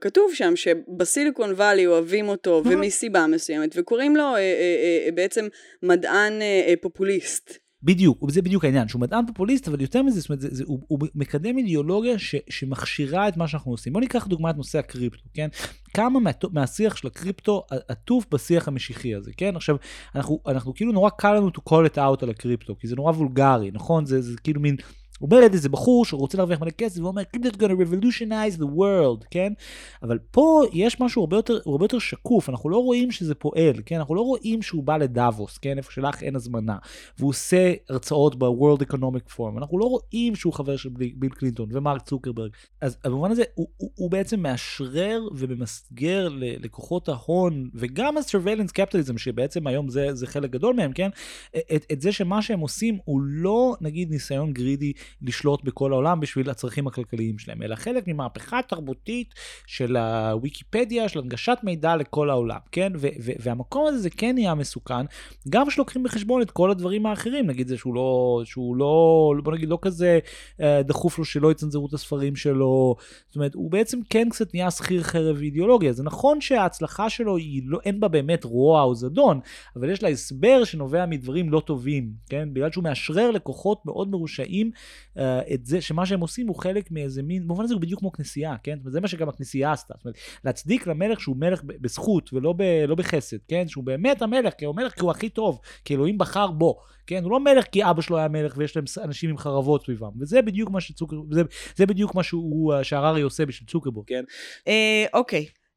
S1: כתוב שם שבסיליקון וואלי אוהבים אותו ומסיבה מסוימת, וקוראים לו אה, אה, אה, בעצם מדען פופוליסט.
S2: בדיוק, וזה בדיוק העניין, שהוא מדען פופוליסט, אבל יותר מזה, זאת אומרת, זה, זה, הוא, הוא מקדם אידיאולוגיה ש, שמכשירה את מה שאנחנו עושים. בואו ניקח דוגמא את נושא הקריפטו, כן? כמה מה, מהשיח של הקריפטו עטוף בשיח המשיחי הזה, כן? עכשיו, אנחנו, אנחנו כאילו נורא קל לנו to call it out על הקריפטו, כי זה נורא וולגרי, נכון? זה, זה כאילו מין... אומר איזה בחור שרוצה להרוויח מלא כסף, והוא אומר, Crypto is gonna revolutionize the world, כן? אבל פה יש משהו הרבה יותר, הרבה יותר שקוף, אנחנו לא רואים שזה פועל, כן? אנחנו לא רואים שהוא בא לדאבוס, כן? איפה שלך אין הזמנה, והוא עושה הרצאות ב-World Economic Forum, אנחנו לא רואים שהוא חבר של ביל קלינטון ומרק צוקרברג. אז במובן הזה, הוא, הוא, הוא בעצם מאשרר וממסגר לכוחות ההון, וגם ה-surveillance capitalism, שבעצם היום זה, זה חלק גדול מהם, כן? את, את זה שמה שהם עושים הוא לא, נגיד, ניסיון גרידי לשלוט בכל העולם בשביל הצרכים הכלכליים שלהם, אלא חלק ממהפכה תרבותית של הוויקיפדיה, של הנגשת מידע לכל העולם, כן? ו- ו- והמקום הזה זה כן נהיה מסוכן, גם כשלוקחים בחשבון את כל הדברים האחרים, נגיד זה שהוא לא, שהוא לא, בוא נגיד לא כזה אה, דחוף לו שלא יצנזרו את הספרים שלו, זאת אומרת, הוא בעצם כן קצת נהיה שכיר חרב אידיאולוגיה, זה נכון שההצלחה שלו היא לא, אין בה באמת רוע או זדון, אבל יש לה הסבר שנובע מדברים לא טובים, כן? בגלל שהוא מאשרר לכוחות מאוד מרושעים את זה שמה שהם עושים הוא חלק מאיזה מין, במובן הזה הוא בדיוק כמו כנסייה, כן? וזה מה שגם הכנסייה עשתה. זאת אומרת, להצדיק למלך שהוא מלך בזכות ולא ב, לא בחסד, כן? שהוא באמת המלך, כי הוא מלך כי הוא הכי טוב, כי אלוהים בחר בו, כן? הוא לא מלך כי אבא שלו היה מלך ויש להם אנשים עם חרבות סביבם. וזה בדיוק מה שצוקר, זה, זה בדיוק מה שהוא, אה, שהררי עושה בשביל צוקרבורג.
S1: כן. אה, אוקיי. Uh,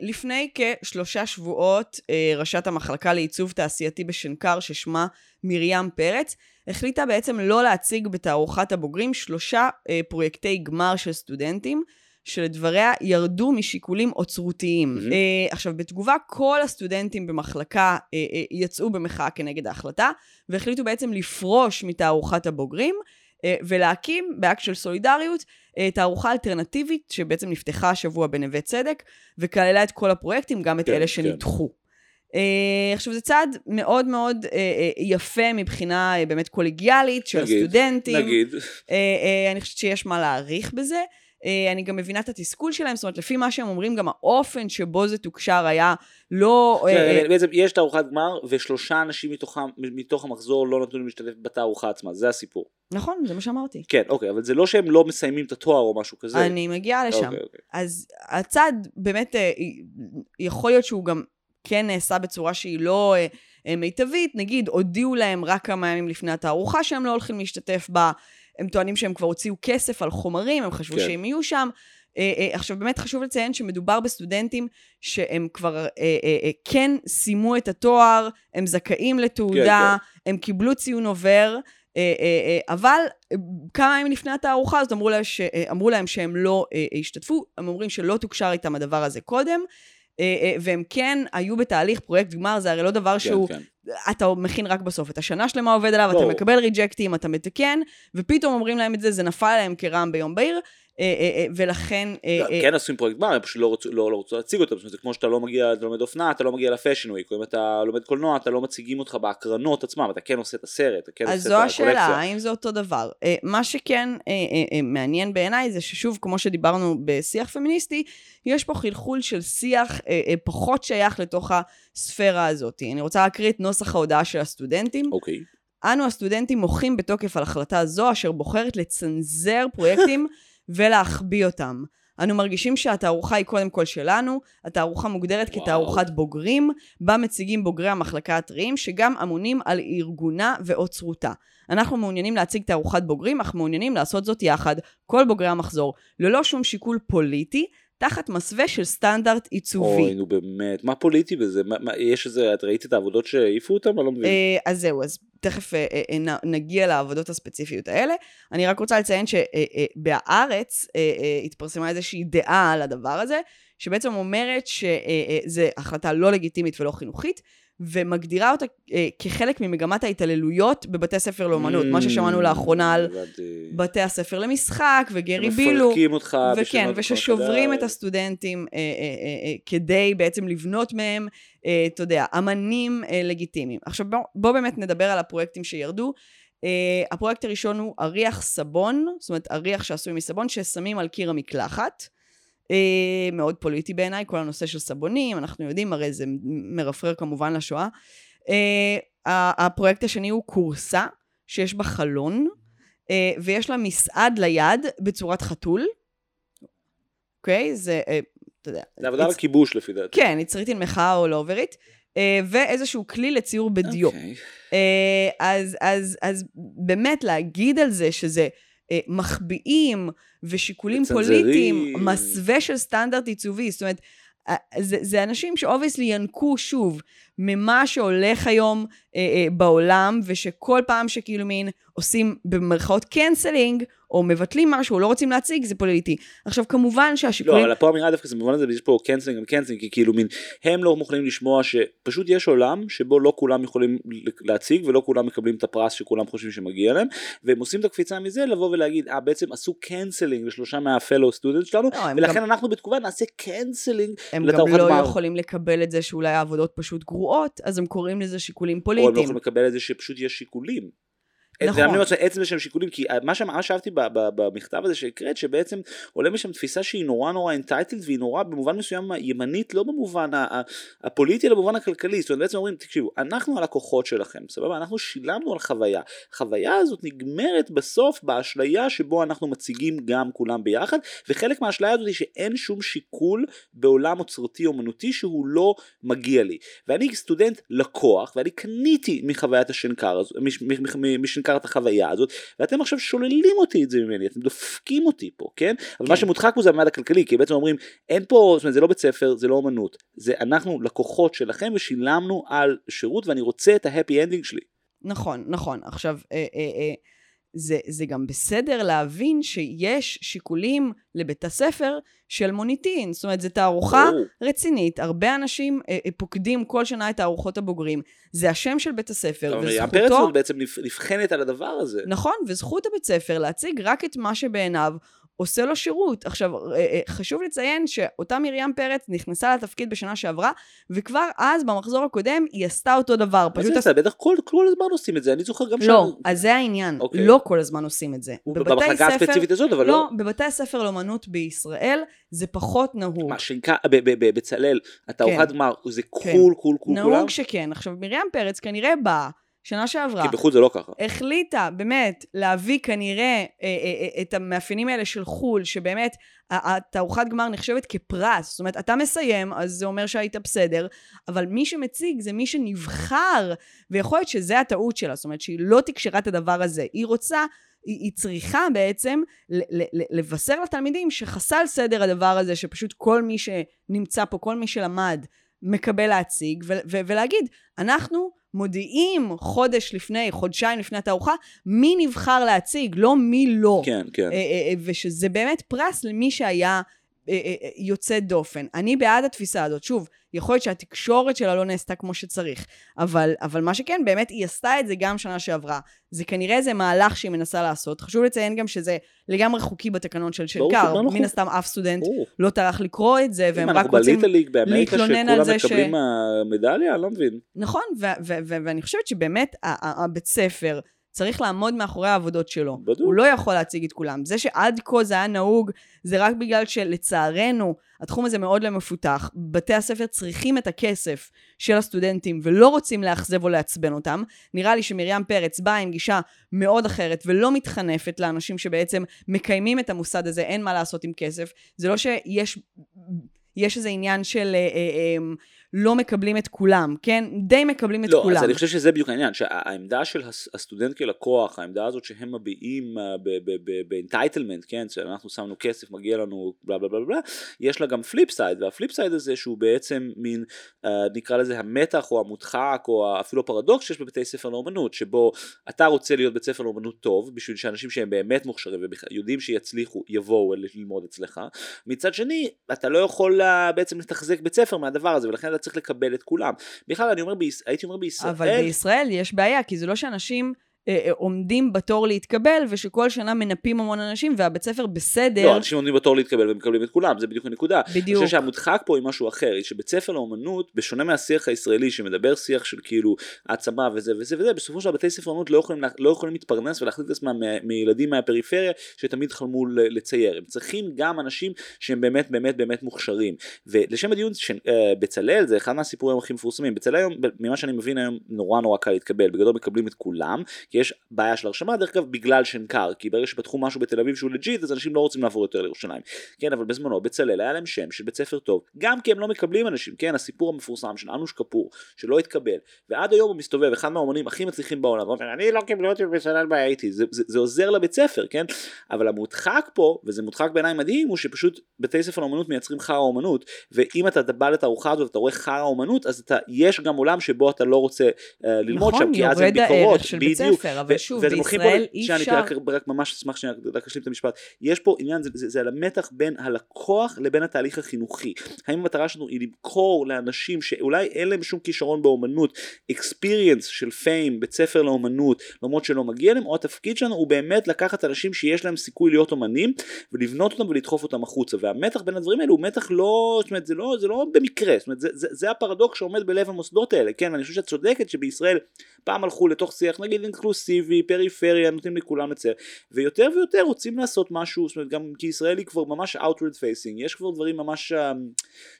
S1: לפני כשלושה שבועות, uh, ראשת המחלקה לעיצוב תעשייתי בשנקר, ששמה מרים פרץ, החליטה בעצם לא להציג בתערוכת הבוגרים שלושה אה, פרויקטי גמר של סטודנטים, שלדבריה ירדו משיקולים אוצרותיים. Mm-hmm. אה, עכשיו, בתגובה כל הסטודנטים במחלקה אה, אה, יצאו במחאה כנגד ההחלטה, והחליטו בעצם לפרוש מתערוכת הבוגרים. אה, ולהקים באקט של סולידריות תערוכה אלטרנטיבית שבעצם נפתחה השבוע בנווה צדק וכללה את כל הפרויקטים, גם את כן, אלה. שנדחו. כן. Uh, עכשיו זה צעד מאוד מאוד uh, יפה מבחינה באמת קולגיאלית של נגיד, הסטודנטים.
S7: נגיד.
S1: אני חושבת שיש מה להעריך בזה. אה, אני גם מבינה את התסכול שלהם, זאת אומרת, לפי מה שהם אומרים, גם האופן שבו זה תוקשר היה לא...
S2: כן,
S1: אה,
S2: בעצם יש תערוכת גמר, ושלושה אנשים מתוך המחזור לא נתנו להשתתף בתערוכה עצמה, זה הסיפור.
S1: נכון, זה מה שאמרתי.
S2: כן, אוקיי, אבל זה לא שהם לא מסיימים את התואר או משהו כזה.
S1: אני מגיעה לשם.
S2: אוקיי, אוקיי.
S1: אז הצד באמת, אה, יכול להיות שהוא גם כן נעשה בצורה שהיא לא מיטבית, נגיד הודיעו להם רק כמה ימים לפני התערוכה שהם לא הולכים להשתתף בה, הם טוענים שהם כבר הוציאו כסף על חומרים, הם חשבו
S2: כן.
S1: שהם יהיו שם. אה, אה, עכשיו באמת חשוב לציין שמדובר בסטודנטים שהם כבר אה, כן סיימו את התואר, הם זכאים לתעודה, הם קיבלו ציון עובר, אבל כמה ימים לפני התערוכה הזאת אמרו ש, אה, אמרו להם שהם לא השתתפו, הם אומרים שלא תוקשר איתם הדבר הזה קודם, והם כן היו בתהליך פרויקט גמר, זה הרי לא דבר
S2: כן,
S1: שהוא,
S2: כן.
S1: אתה מכין רק בסוף. אתה שנה שלמה עובד עליו,
S2: ברור.
S1: אתה מקבל ריג'קטים, אתה מתקן, ופתאום אומרים להם את זה, זה נפל עליהם כרעם ביום בהיר, אה, אה, אה, ולכן... אה,
S2: לא,
S1: אה,
S2: כן עושים פרויקט גמר, הם פשוט לא רצו, לא, לא להציג אומרת, זה כמו שאתה לא מגיע, אתה לומד אופנה, אתה לא מגיע ל fashion week, אם אתה לומד קולנוע, אתה לא מציגים אותך בהקרנות עצמם, אתה כן עושה את הסרט, אתה כן
S1: אז
S2: עושה
S1: זו
S2: את
S1: השאלה,
S2: הקולקציה.
S1: האם זה אותו דבר? אה, מה שכן אה, אה, אה, מעניין בעיניי זה ששוב, כמו שדיברנו בשיח פמיניסטי, יש פה חלחול של שיח אה, אה, פחות שייך לתוך הספירה הזאת. אני רוצה להקריא את נוסח ההודעה של הסטודנטים.
S2: אוקיי.
S1: אנו הסטודנטים מוחים בתוקף על החלטה זו, אשר בוחרת לצנזר פרויקטים ולהחביא אותם. אנו מרגישים שהתערוכה היא קודם כל שלנו, התערוכה מוגדרת
S2: וואו.
S1: כתערוכת בוגרים, בה מציגים בוגרי המחלקה הטריים, שגם אמונים על ארגונה ואוצרותה. אנחנו מעוניינים להציג תערוכת בוגרים, אך מעוניינים לעשות זאת יחד, כל בוגרי המחזור, ללא שום שיקול פוליטי, תחת מסווה של סטנדרט עיצובי.
S2: אוי, נו באמת, מה פוליטי בזה? מה, מה, יש איזה, את ראית את העבודות שהעיפו אותם? אני לא מבין.
S1: אה, אז זהו, אז תכף אה, אה, נגיע לעבודות הספציפיות האלה. אני רק רוצה לציין שבהארץ התפרסמה איזושהי דעה על הדבר הזה, שבעצם אומרת שזו החלטה לא לגיטימית ולא חינוכית, ומגדירה אותה אה, כחלק ממגמת ההתעללויות בבתי ספר לאומנות, מה ששמענו לאחרונה על
S2: הבנתי.
S1: בתי הספר למשחק וגרי בילו.
S2: שמפרקים אותך.
S1: וכן, וששוברים. את הסטודנטים אה, אה, אה, אה, כדי בעצם לבנות מהם, אה, אתה יודע, אמנים אה, לגיטימיים. עכשיו בואו בוא באמת נדבר על הפרויקטים שירדו. אה, הפרויקט הראשון הוא אריח סבון, זאת אומרת אריח שעשוי מסבון ששמים על קיר המקלחת. אה, מאוד פוליטי בעיניי, כל הנושא של סבונים, אנחנו יודעים, הרי זה מרפרר כמובן לשואה. אה, הפרויקט השני הוא קורסה, שיש בה חלון, אה, ויש לה מסעד ליד בצורת חתול. אוקיי? זה, אתה יודע.
S2: זה עבודה על הכיבוש לפי דעתי.
S1: כן, יצרית עם מחאה או לאוברית. אה, ואיזשהו כלי לציור בדיו.
S2: אוקיי.
S1: אה, אז, אז, אז באמת להגיד על זה שזה אה, מחביאים ושיקולים. פוליטיים, מסווה של סטנדרט עיצובי, זאת אומרת, אה, זה, זה אנשים ש obviously ינקו שוב ממה שהולך היום אה, אה, בעולם, ושכל פעם שכאילו מין עושים במרכאות cancelling, או מבטלים משהו, לא רוצים להציג, זה פוליטי. עכשיו, כמובן
S2: לא,
S1: שהשיקולים...
S2: אבל פה האמירה דווקא זה במובן הזה, יש פה cancelling ו cancelling, כי כאילו מין, הם לא מוכנים לשמוע שפשוט יש עולם שבו לא כולם יכולים להציג ולא כולם מקבלים את הפרס שכולם חושבים שמגיע להם, והם עושים את הקפיצה מזה לבוא ולהגיד, אה בעצם עשו cancelling לשלושה מה fellow student שלנו,
S1: לא,
S2: ולכן
S1: גם-
S2: אנחנו בתגובה נעשה cancelling
S1: הם גם
S2: לתערוכת
S1: לא
S2: גמר.
S1: יכולים לקבל את זה שאולי העבודות פשוט גרועות, אז הם קוראים לזה שיקולים
S2: או הם לא
S1: פוליטיים.
S2: יכולים לקבל את זה שפשוט יש שיקולים.
S1: נכון.
S2: נכון. עצם זה שהם שיקולים, כי מה ש- מה ב- ב- במכתב הזה שהקראת, שבעצם עולה משם תפיסה שהיא נורא נורא אינטייטלד והיא נורא במובן מסוים ימנית, לא במובן הפוליטי, אלא במובן הכלכלי. זאת אומרת, בעצם אומרים, תקשיבו, אנחנו הלקוחות שלכם, סבבה? אנחנו שילמנו על חוויה. החוויה הזאת נגמרת בסוף באשליה שבו אנחנו מציגים גם כולם ביחד, וחלק מהאשליה הזאת היא שאין שום שיקול בעולם אוצרותי אומנותי שהוא לא מגיע לי. ואני סטודנט לקוח, ואני קניתי מחוויית השנקר הזו, מש- משנקר את החוויה הזאת, ואתם עכשיו שוללים אותי את זה ממני, אתם דופקים אותי פה, כן? אבל מה שמודחק פה זה הממד הכלכלי, כי בעצם אומרים, אין פה, זאת אומרת, זה לא בית ספר, זה לא אומנות, זה אנחנו לקוחות שלכם ושילמנו על שירות, ואני רוצה את ה happy ending שלי.
S1: נכון, נכון. עכשיו, אה, אה, אה, זה, זה גם בסדר להבין שיש שיקולים לבית הספר של מוניטין. זאת אומרת, זו תערוכה. רצינית. הרבה אנשים אה, אה, פוקדים כל שנה את תערוכות הבוגרים. זה השם של בית הספר, וזכותו...
S2: הזאת בעצם נבח- נבחנת על הדבר הזה.
S1: נכון, וזכות הבית ספר להציג רק את מה שבעיניו עושה לו שירות. עכשיו, אה, אה, חשוב לציין שאותה מרים פרץ נכנסה לתפקיד בשנה שעברה, וכבר אז, במחזור הקודם, היא עשתה אותו דבר. פשוט
S2: עשה? בטח כל כל הזמן עושים את זה, אני זוכר גם
S1: לא,
S2: שם-
S1: אז זה העניין.
S2: אוקיי.
S1: לא כל הזמן עושים את זה.
S2: במחלקה
S1: ספר-
S2: הספציפית הזאת, אבל
S1: לא,
S2: לא...
S1: בבתי הספר לאמנות בישראל זה פחות נהוג.
S2: מה, שינקה, ב- ב- ב- בצלאל, התערוכת
S1: כן.
S2: גמר, זה
S1: כן.
S2: קול, קול, קול, כולם?
S1: נהוג שכן. עכשיו, מרים פרץ כנראה באה, שנה שעברה,
S2: כי בחו"ל זה לא ככה.
S1: החליטה באמת להביא כנראה אה, אה, אה, את המאפיינים האלה של חו"ל, שבאמת התערוכת גמר נחשבת כפרס. זאת אומרת, אתה מסיים, אז זה אומר שהיית בסדר, אבל מי שמציג זה מי שנבחר, ויכול להיות שזה הטעות שלה, זאת אומרת שהיא לא תקשרה את הדבר הזה. היא רוצה... היא, היא צריכה בעצם לבשר לתלמידים שחסל סדר הדבר הזה, שפשוט כל מי שנמצא פה, כל מי שלמד, מקבל להציג, ו- ו- ולהגיד, אנחנו מודיעים חודש לפני, חודשיים לפני התערוכה, מי נבחר להציג, לא מי לא.
S2: כן, כן.
S1: אה, אה, אה, ושזה באמת פרס למי שהיה אה, אה, אה, יוצא דופן. אני בעד התפיסה הזאת. שוב, יכול להיות שהתקשורת שלה לא נעשתה כמו שצריך, אבל, אבל מה שכן, באמת היא עשתה את זה גם שנה שעברה. זה כנראה איזה מהלך שהיא מנסה לעשות. חשוב לציין גם שזה לגמרי חוקי בתקנון של
S2: ברור
S1: שנקר.
S2: לא
S1: מן. הסתם אף סטודנט
S2: ברור.
S1: לא טרח לקרוא את זה, והם רק
S2: אנחנו
S1: רוצים...
S2: ליג באמריקה
S1: להתלונן על
S2: שכולם
S1: זה ש-
S2: מקבלים אה, מדליה, אני לא מבין.
S1: נכון, ואני חושבת שבאמת הבית ספר צריך לעמוד מאחורי העבודות שלו.
S2: בדיוק.
S1: הוא לא יכול להציג את כולם. זה שעד כה זה היה נהוג, זה רק בגלל שלצערנו, התחום הזה מאוד לא מפותח. בתי הספר צריכים את הכסף של הסטודנטים ולא רוצים לאכזב או לעצבן אותם. נראה לי שמרים פרץ באה עם גישה מאוד אחרת ולא מתחנפת לאנשים שבעצם מקיימים את המוסד הזה, אין מה לעשות עם כסף. זה לא שיש... יש איזה עניין של אה, אה, אה, לא מקבלים את כולם, כן? די מקבלים את
S2: לא,
S1: כולם.
S2: אז אני חושב שזה בדיוק העניין, שהעמדה של הס- הסטודנט כלקוח, העמדה הזאת שהם מביעים אה, ב entitlement, כן, שאנחנו שמנו כסף, מגיע לנו בלה בלה בלה בלה, יש לה גם flip side, וה flip side הזה שהוא בעצם מין, אה, נקרא לזה המתח או המודחק או אפילו הפרדוקס שיש בבתי ספר לאומנות, שבו אתה רוצה להיות בית ספר לאומנות טוב, בשביל שאנשים שהם באמת מוכשרים ויודעים שיצליחו, יבואו ללמוד אצלך, מצד שני, אתה לא יכול אה, בעצם לתחזק בית ספר מהדבר הזה, ולכן צריך לקבל את כולם. בכלל, אני אומר. הייתי אומר בישראל,
S1: אבל בישראל יש בעיה, כי זה לא שאנשים עומדים בתור להתקבל, ושכל שנה מנפים המון אנשים, והבית ספר בסדר.
S2: לא, אנשים עומדים בתור להתקבל ומקבלים את כולם, זה בדיוק הנקודה.
S1: בדיוק.
S2: אני חושב שהמודחק פה היא משהו אחר, היא שבית ספר לאומנות, בשונה מהשיח הישראלי שמדבר שיח של כאילו העצמה וזה וזה וזה, בסופו של בתי ספר לאומנות לא יכולים, לא יכולים להתפרנס ולהחליט את עצמם מילדים מהפריפריה שתמיד חלמו לצייר, הם צריכים גם אנשים שהם באמת באמת באמת מוכשרים. ולשם הדיון, ש- אה, בצלאל זה אחד מהסיפורים הכי מפורסמים, בצלאל היום, ממה שאני מבין היום, נורא נורא קל להתקבל, בגדול מקבלים את כולם, כי יש בעיה של הרשמה, דרך אגב בגלל שנקר, כי ברגע שפתחו משהו בתל אביב שהוא legit, אז אנשים לא רוצים לעבור יותר לירושלים. כן, אבל בזמנו בצלאל היה להם שם של בית ספר טוב, גם כי הם לא מקבלים אנשים, כן, הסיפור המפורסם של אניש קפור, שלא התקבל, ועד היום הוא מסתובב, אחד מהאומנים הכי מצליחים בעולם, אני לא קיבלו אותי בצלאל בהייתי, זה, זה, זה עוזר לבית ספר, כן, אבל המודחק פה, וזה מודחק בעיניי מדהים, הוא שפשוט בתי ספר לאומנות מייצרים חרא אומנות, ואם אתה בא לתערוכה הזאת ואתה רואה חרא אומנות, אז אתה, יש גם עולם שבו אתה לא רוצה uh, ללמוד
S1: נכון,
S2: שם, כי אז אין
S1: יורד
S2: ביקורות,
S1: הערך ספר, אבל שוב, בישראל אי אפשר-
S2: אני רק, רק ממש אשמח שנייה, רק להשלים את המשפט. יש פה עניין, זה, זה, זה על המתח בין הלקוח לבין התהליך החינוכי. האם המטרה שלנו היא למכור לאנשים שאולי אין להם שום כישרון באומנות, experience של פיים, בית ספר לאומנות, למרות שלא מגיע להם, או התפקיד שלנו הוא באמת לקחת אנשים שיש להם סיכוי להיות אומנים, ולבנות אותם ולדחוף אותם החוצה. והמתח בין הדברים האלו הוא מתח לא, זאת אומרת, זה לא, זה לא במקרה, זאת אומרת, זה, זה, זה הפרדוקס שעומד בלב המוסדות האלה, כן, ואני חושב שאת צודקת שבישראל פעם הלכו לתוך שיח נגיד אינקלוסיבי, פריפריה, נותנים לכולם לצייר, ויותר ויותר רוצים לעשות משהו, זאת אומרת גם כי ישראל היא כבר ממש outward facing, יש כבר דברים ממש אה,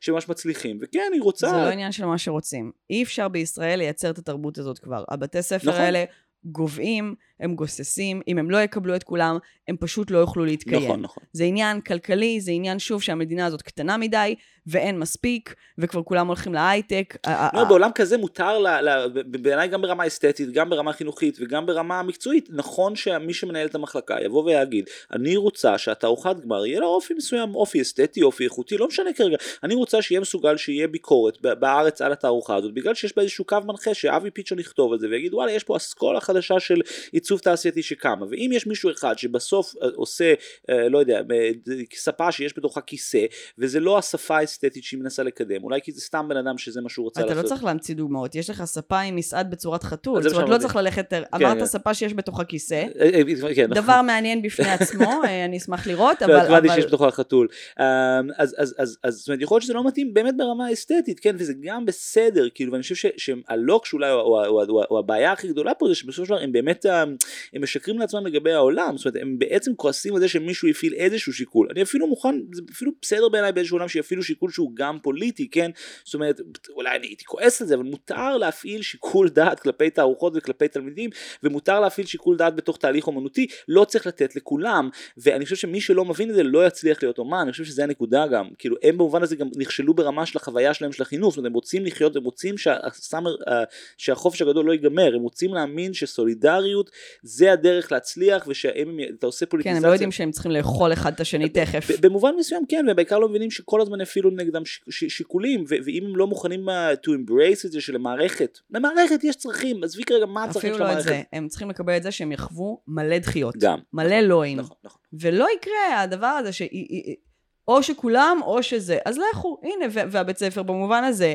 S2: שממש מצליחים, וכן היא רוצה,
S1: זה לא עניין של מה שרוצים. אי אפשר בישראל לייצר את התרבות הזאת כבר. הבתי ספר
S2: נכון.
S1: האלה גוועים, הם גוססים, אם הם לא יקבלו את כולם, הם פשוט לא יוכלו להתקיים.
S2: נכון נכון,
S1: זה עניין כלכלי, זה עניין שוב שהמדינה הזאת קטנה מדי, ואין מספיק, וכבר כולם הולכים להייטק.
S2: לא, בעולם כזה מותר, בעיניי גם ברמה אסתטית, גם ברמה חינוכית וגם ברמה מקצועית, נכון שמי שמנהל את המחלקה יבוא ויגיד, אני רוצה שהתערוכת גמר יהיה לה אופי מסוים, אופי אסתטי, אופי איכותי, לא משנה כרגע, אני רוצה שיהיה מסוגל שיהיה ביקורת בארץ על התערוכה הזאת, בגלל שיש בה איזשהו קו מנחה שאבי פיצ'ון יכתוב על זה ויגיד וואלה יש פה אסכולה חדשה של עיצוב תעשייתי שקמה, ואם יש מישהו אחד שבסוף אה, עושה, אה, לא יודע, אה, ספה שיש בתוכה כיסא, וזה לא השפה האסתטית אסתטית שהיא מנסה לקדם, אולי כי זה סתם בן אדם שזה מה שהוא רוצה
S1: אתה
S2: לעשות.
S1: לא צריך להמציא דוגמאות, יש לך ספה עם מסעד בצורת חתול, זאת אומרת לא. צריך ללכת,
S2: כן.
S1: אמרת ספה שיש בתוכה כיסא,
S2: כן.
S1: דבר מעניין בפני עצמו, אני אשמח לראות, אבל...
S2: הבנתי שיש בתוכה חתול. אמ, אז, זאת אומרת, יכול להיות שזה לא מתאים באמת ברמה האסתטית, כן, וזה גם בסדר, כאילו, ואני חושב ש- שהלוק שאולי, או, או, או, או, או הבעיה הכי גדולה פה זה שבסופו של דבר הם באמת, אמ, הם משקרים לעצמם לגבי העולם, זאת אומרת, הם בעצם כועסים על זה שמישהו הפעיל איזשהו שיקול. אני אפילו מוכן, זה אפילו בסדר בעיניי באיזשהו עולם שיפעילו שיקול שהוא גם פוליטי, כן, זאת אומרת, אולי אני הייתי כועס על זה, אבל מותר להפעיל שיקול דעת כלפי תערוכות וכלפי תלמידים, ומותר להפעיל שיקול דעת בתוך תהליך אומנותי, לא צריך לתת לכולם, ואני חושב שמי שלא מבין את זה לא יצליח להיות אומן, אני חושב שזה הנקודה גם, כאילו הם במובן הזה גם נכשלו ברמה של החוויה שלהם של החינוך, זאת אומרת הם רוצים לחיות, הם רוצים שהסאמר, אה, שהחופש הגדול לא ייגמר, הם רוצים להאמין שסולידריות זה הדרך להצליח, ושאם אתה עושה
S1: כן,
S2: פוליטיזציה,
S1: הם לא יודעים שהם צריכים לאכול אחד את השני תכף.
S2: במובן מסוים כן, והם בעיקר לא מבינים שכל הזמן יפעילו נגדם שיקולים, ואם הם לא מוכנים uh, to embrace את זה שלמערכת, למערכת יש צרכים, עזבי כרגע מה הצרכים
S1: אפילו
S2: של
S1: לא את
S2: המערכת.
S1: זה, הם צריכים לקבל את זה שהם יחוו מלא דחיות.
S2: גם.
S1: מלא לואים.
S2: נכון, נכון.
S1: ולא יקרה הדבר הזה ש... או שכולם או שזה. אז לכו, הנה, והבית ספר במובן הזה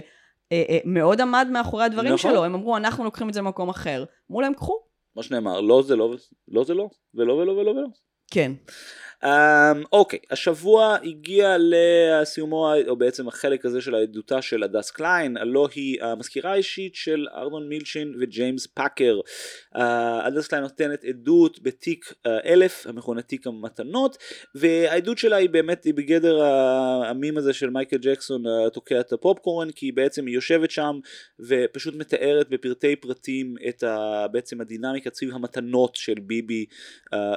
S1: אה, אה, מאוד עמד מאחורי הדברים
S2: נכון.
S1: שלו. הם אמרו, אנחנו לוקחים את זה למקום אחר. אמרו להם, קחו.
S2: מה שנאמר, לא זה לא, לא זה לא, ולא ולא ולא ולא.
S1: כן.
S2: Um, אוקיי, השבוע הגיע לסיומו, או בעצם החלק הזה של העדותה של הדס קליין, הלא היא המזכירה האישית של ארנון מילצ'ין וג'יימס פאקר. Uh, הדס קליין נותנת עדות בתיק uh, אלף, המכונה תיק המתנות, והעדות שלה היא באמת היא בגדר המים הזה של מייקל ג'קסון uh, תוקע את הפופקורן, כי בעצם היא יושבת שם ופשוט מתארת בפרטי פרטים את ה, בעצם הדינמיקה סביב המתנות של ביבי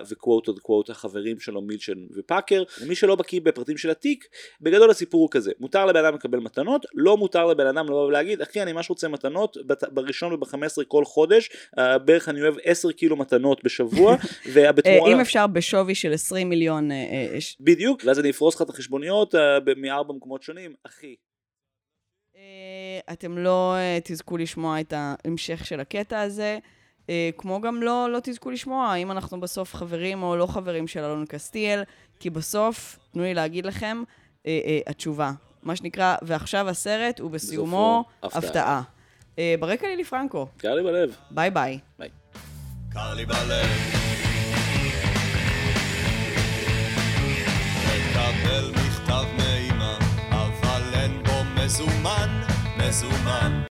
S2: וקוואט עוד קוואט החברים שלו מילצ'ן ופאקר. למי שלא בקיא בפרטים של התיק, בגדול הסיפור הוא כזה, מותר לבן אדם לקבל מתנות, לא מותר לבן אדם לבוא ולהגיד, אחי אני ממש רוצה מתנות, בראשון ובחמש עשרה כל חודש, אה, בערך אני אוהב 10 קילו מתנות בשבוע,
S1: אה,
S2: ובתמורה...
S1: אם אפשר בשווי של 20 מיליון... אה, אה,
S2: בדיוק, ואז אני אפרוס לך את החשבוניות אה, מארבע מקומות שונים, אחי.
S1: אה, אתם לא אה, תזכו לשמוע את ההמשך של הקטע הזה. אה, כמו גם לא, לא תזכו לשמוע האם אנחנו בסוף חברים או לא חברים של אלון קסטיאל, כי בסוף, תנו לי להגיד לכם, אה, אה, התשובה. מה שנקרא, ועכשיו הסרט, ובסיומו
S2: בסופו, הפתעה.
S1: הפתעה. אה, ברקע לילי פרנקו,
S2: קר לי בלב.
S1: ביי ביי.
S8: קר לי בלב. מקבל מכתב מאמא, אבל אין בו מזומן, מזומן.